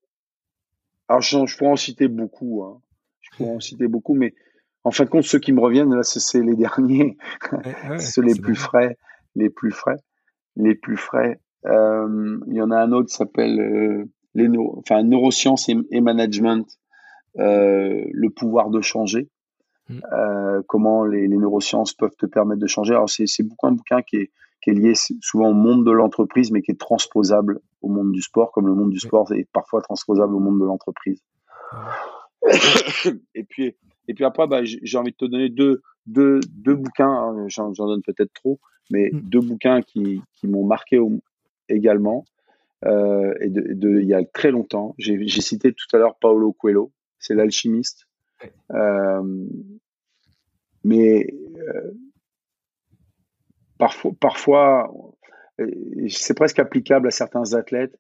alors je, pourrais en citer beaucoup, hein. je pourrais en citer beaucoup, mais en fin de compte, ceux qui me reviennent là, c'est les derniers, ceux les plus frais, les plus frais, les plus frais. Euh, il y en a un autre qui s'appelle euh, les enfin neurosciences et, management, euh, le pouvoir de changer. Mm. Euh, comment les, les, neurosciences peuvent te permettre de changer. Alors c'est beaucoup un bouquin qui est qui est lié souvent au monde de l'entreprise, mais qui est transposable au monde du sport, comme le monde du sport est parfois transposable au monde de l'entreprise. et puis, et puis après, bah, j'ai envie de te donner deux, deux, deux bouquins. Hein, j'en donne peut-être trop, mais mm. deux bouquins qui, qui m'ont marqué également. Euh, et de, de, il y a très longtemps. J'ai cité tout à l'heure Paolo Coelho, c'est l'alchimiste. Euh, mais euh, parfois, parfois c'est presque applicable à certains athlètes.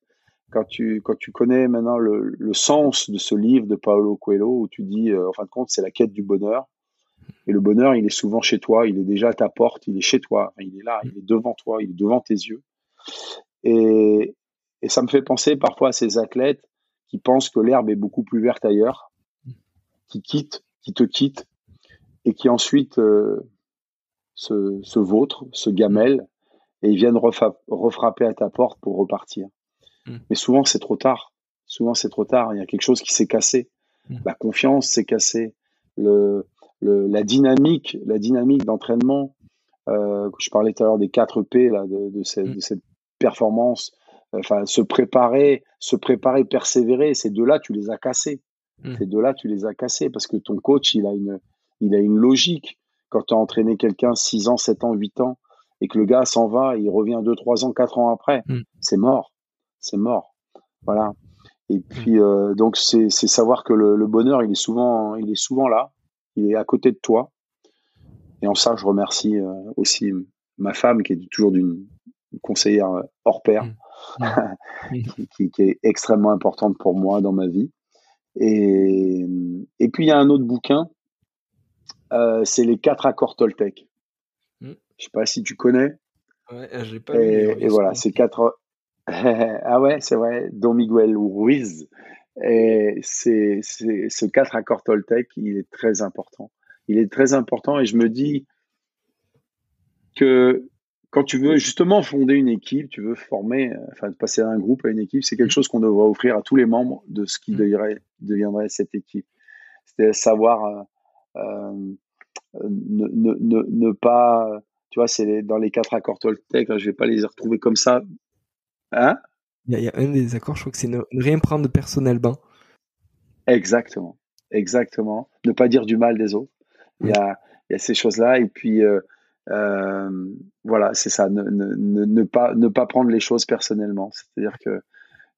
Quand tu, quand tu connais maintenant le, le sens de ce livre de Paolo Coelho, où tu dis, en fin de compte, c'est la quête du bonheur. Et le bonheur, il est souvent chez toi, il est déjà à ta porte, il est chez toi, il est là, il est devant toi, il est devant tes yeux. Et, et ça me fait penser parfois à ces athlètes qui pensent que l'herbe est beaucoup plus verte ailleurs, qui quittent, qui te quittent, et qui ensuite euh, se, se vautrent, se gamellent, et ils viennent refrapper à ta porte pour repartir. Hmm. Mais souvent, c'est trop tard. Souvent, c'est trop tard. Il y a quelque chose qui s'est cassé. Hmm. La confiance s'est cassée. Le, le, la dynamique, la dynamique d'entraînement. Euh, je parlais tout à l'heure des 4 P là, de, de, cette, de cette performance. Enfin, se préparer, se préparer, persévérer. Ces deux-là, tu les as cassés. Ces deux-là, tu les as cassés parce que ton coach, il a une, il a une logique. Quand tu as entraîné quelqu'un 6 ans, 7 ans, 8 ans, et que le gars s'en va, il revient 2, 3 ans, 4 ans après, mm. c'est mort. C'est mort. Voilà. Et mm. puis, euh, donc, c'est savoir que le, bonheur, il est, souvent, il est souvent là. Il est à côté de toi. Et en ça, je remercie euh, aussi ma femme, qui est toujours d'une conseillère hors pair, mm. qui, qui, est extrêmement importante pour moi dans ma vie. Et, et puis, il y a un autre bouquin euh, c'est les quatre accords Toltec. Je hmm. Je sais pas si tu connais. Ouais, euh, j'ai pas et, et voilà, c'est quatre. ah ouais, c'est vrai, Don Miguel Ruiz. Et c'est ce quatre accords Toltec, il est très important. Il est très important et je me dis que quand tu veux justement fonder une équipe, tu veux former, enfin passer d'un groupe à une équipe, c'est quelque hmm. chose qu'on devrait offrir à tous les membres de ce qui hmm. deviendrait, deviendrait cette équipe. C'est savoir euh, euh, ne, ne, ne, pas, tu vois, c'est dans les quatre accords Toltec, je vais pas les retrouver comme ça. Hein? Il y, a, un des accords, je crois que c'est ne, rien prendre personnellement. Exactement, exactement. Ne pas dire du mal des autres. Il, y a, y a ces choses-là. Et puis, euh, euh, voilà, c'est ça. Ne, ne, ne, pas, ne pas prendre les choses personnellement. C'est-à-dire que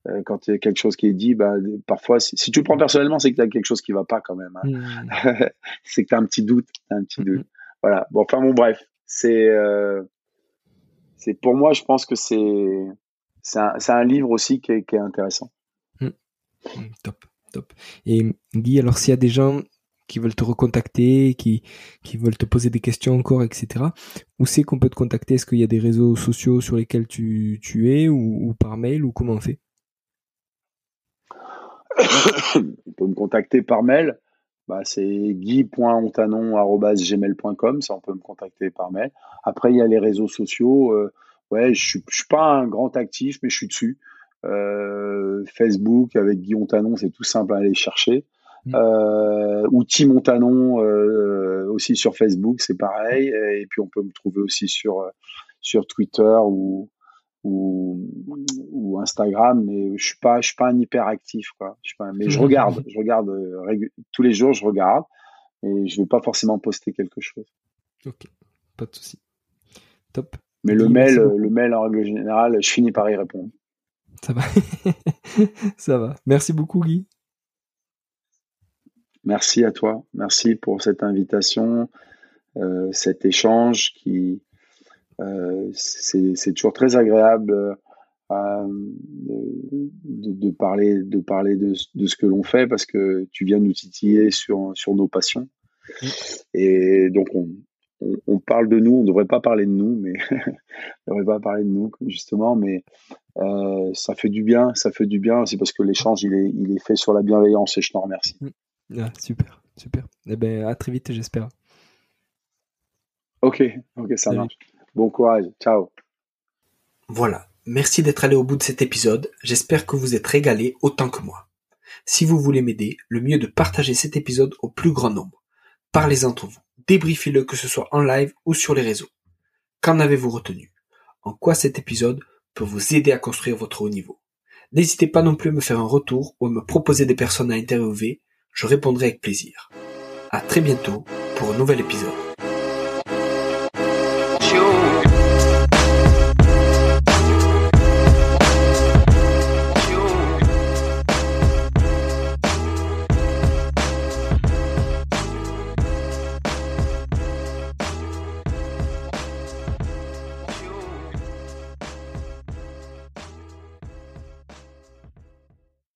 euh, quand il y a quelque chose qui est dit, bah, parfois, si, tu le prends personnellement, c'est que tu as quelque chose qui va pas quand même. Hein. Mmh. c'est que tu as un petit doute. un petit doute. Mmh. Voilà. Bon, enfin, bon, bref. C'est, euh, c'est pour moi, je pense que c'est, c'est un, un, livre aussi qui est, qui est intéressant. Mmh. Top, top. Et Guy, alors s'il y a des gens qui veulent te recontacter, qui, qui veulent te poser des questions encore, etc. Où c'est qu'on peut te contacter? Est-ce qu'il y a des réseaux sociaux sur lesquels tu, tu es ou, par mail ou comment on fait? On peut me contacter par mail. Bah, c'est guy.ontanon.gmail.com, ça on peut me contacter par mail. Après, il y a les réseaux sociaux. Euh, ouais, je suis, suis pas un grand actif, mais je suis dessus. Euh, Facebook avec Guy Ontanon, c'est tout simple à aller chercher. Mmh. Euh, ou Tim Ontanon aussi sur Facebook, c'est pareil. Et puis on peut me trouver aussi sur sur Twitter ou ou, Instagram, mais je suis pas, je suis pas un hyper actif, quoi. Je pas, mais je regarde, je regarde euh, tous les jours, je regarde, et je vais pas forcément poster quelque chose. Ok, pas de souci. Top. Mais le mail, le mail en règle générale, je finis par y répondre. Ça va, ça va. Merci beaucoup, Guy. Merci à toi. Merci pour cette invitation, euh, cet échange qui, euh, c'est toujours très agréable euh, de, de, parler, de, parler de, de ce que l'on fait parce que tu viens nous titiller sur, sur nos passions. Et donc, on, on, parle de nous, on ne devrait pas parler de nous, mais on devrait pas parler de nous, justement, mais ça fait du bien, ça fait du bien, c'est parce que l'échange, il est, il est fait sur la bienveillance et je t'en remercie. Ah, super, super. Eh ben, à très vite, j'espère. Ok, ok, ça marche. Bon courage, ciao. Voilà, merci d'être allé au bout de cet épisode, j'espère que vous êtes régalé autant que moi. Si vous voulez m'aider, le mieux est de partager cet épisode au plus grand nombre. Parlez entre vous, débriefez-le que ce soit en live ou sur les réseaux. Qu'en avez-vous retenu? En quoi cet épisode peut vous aider à construire votre haut niveau? N'hésitez pas non plus à me faire un retour ou à me proposer des personnes à interviewer, je répondrai avec plaisir. À très bientôt pour un nouvel épisode.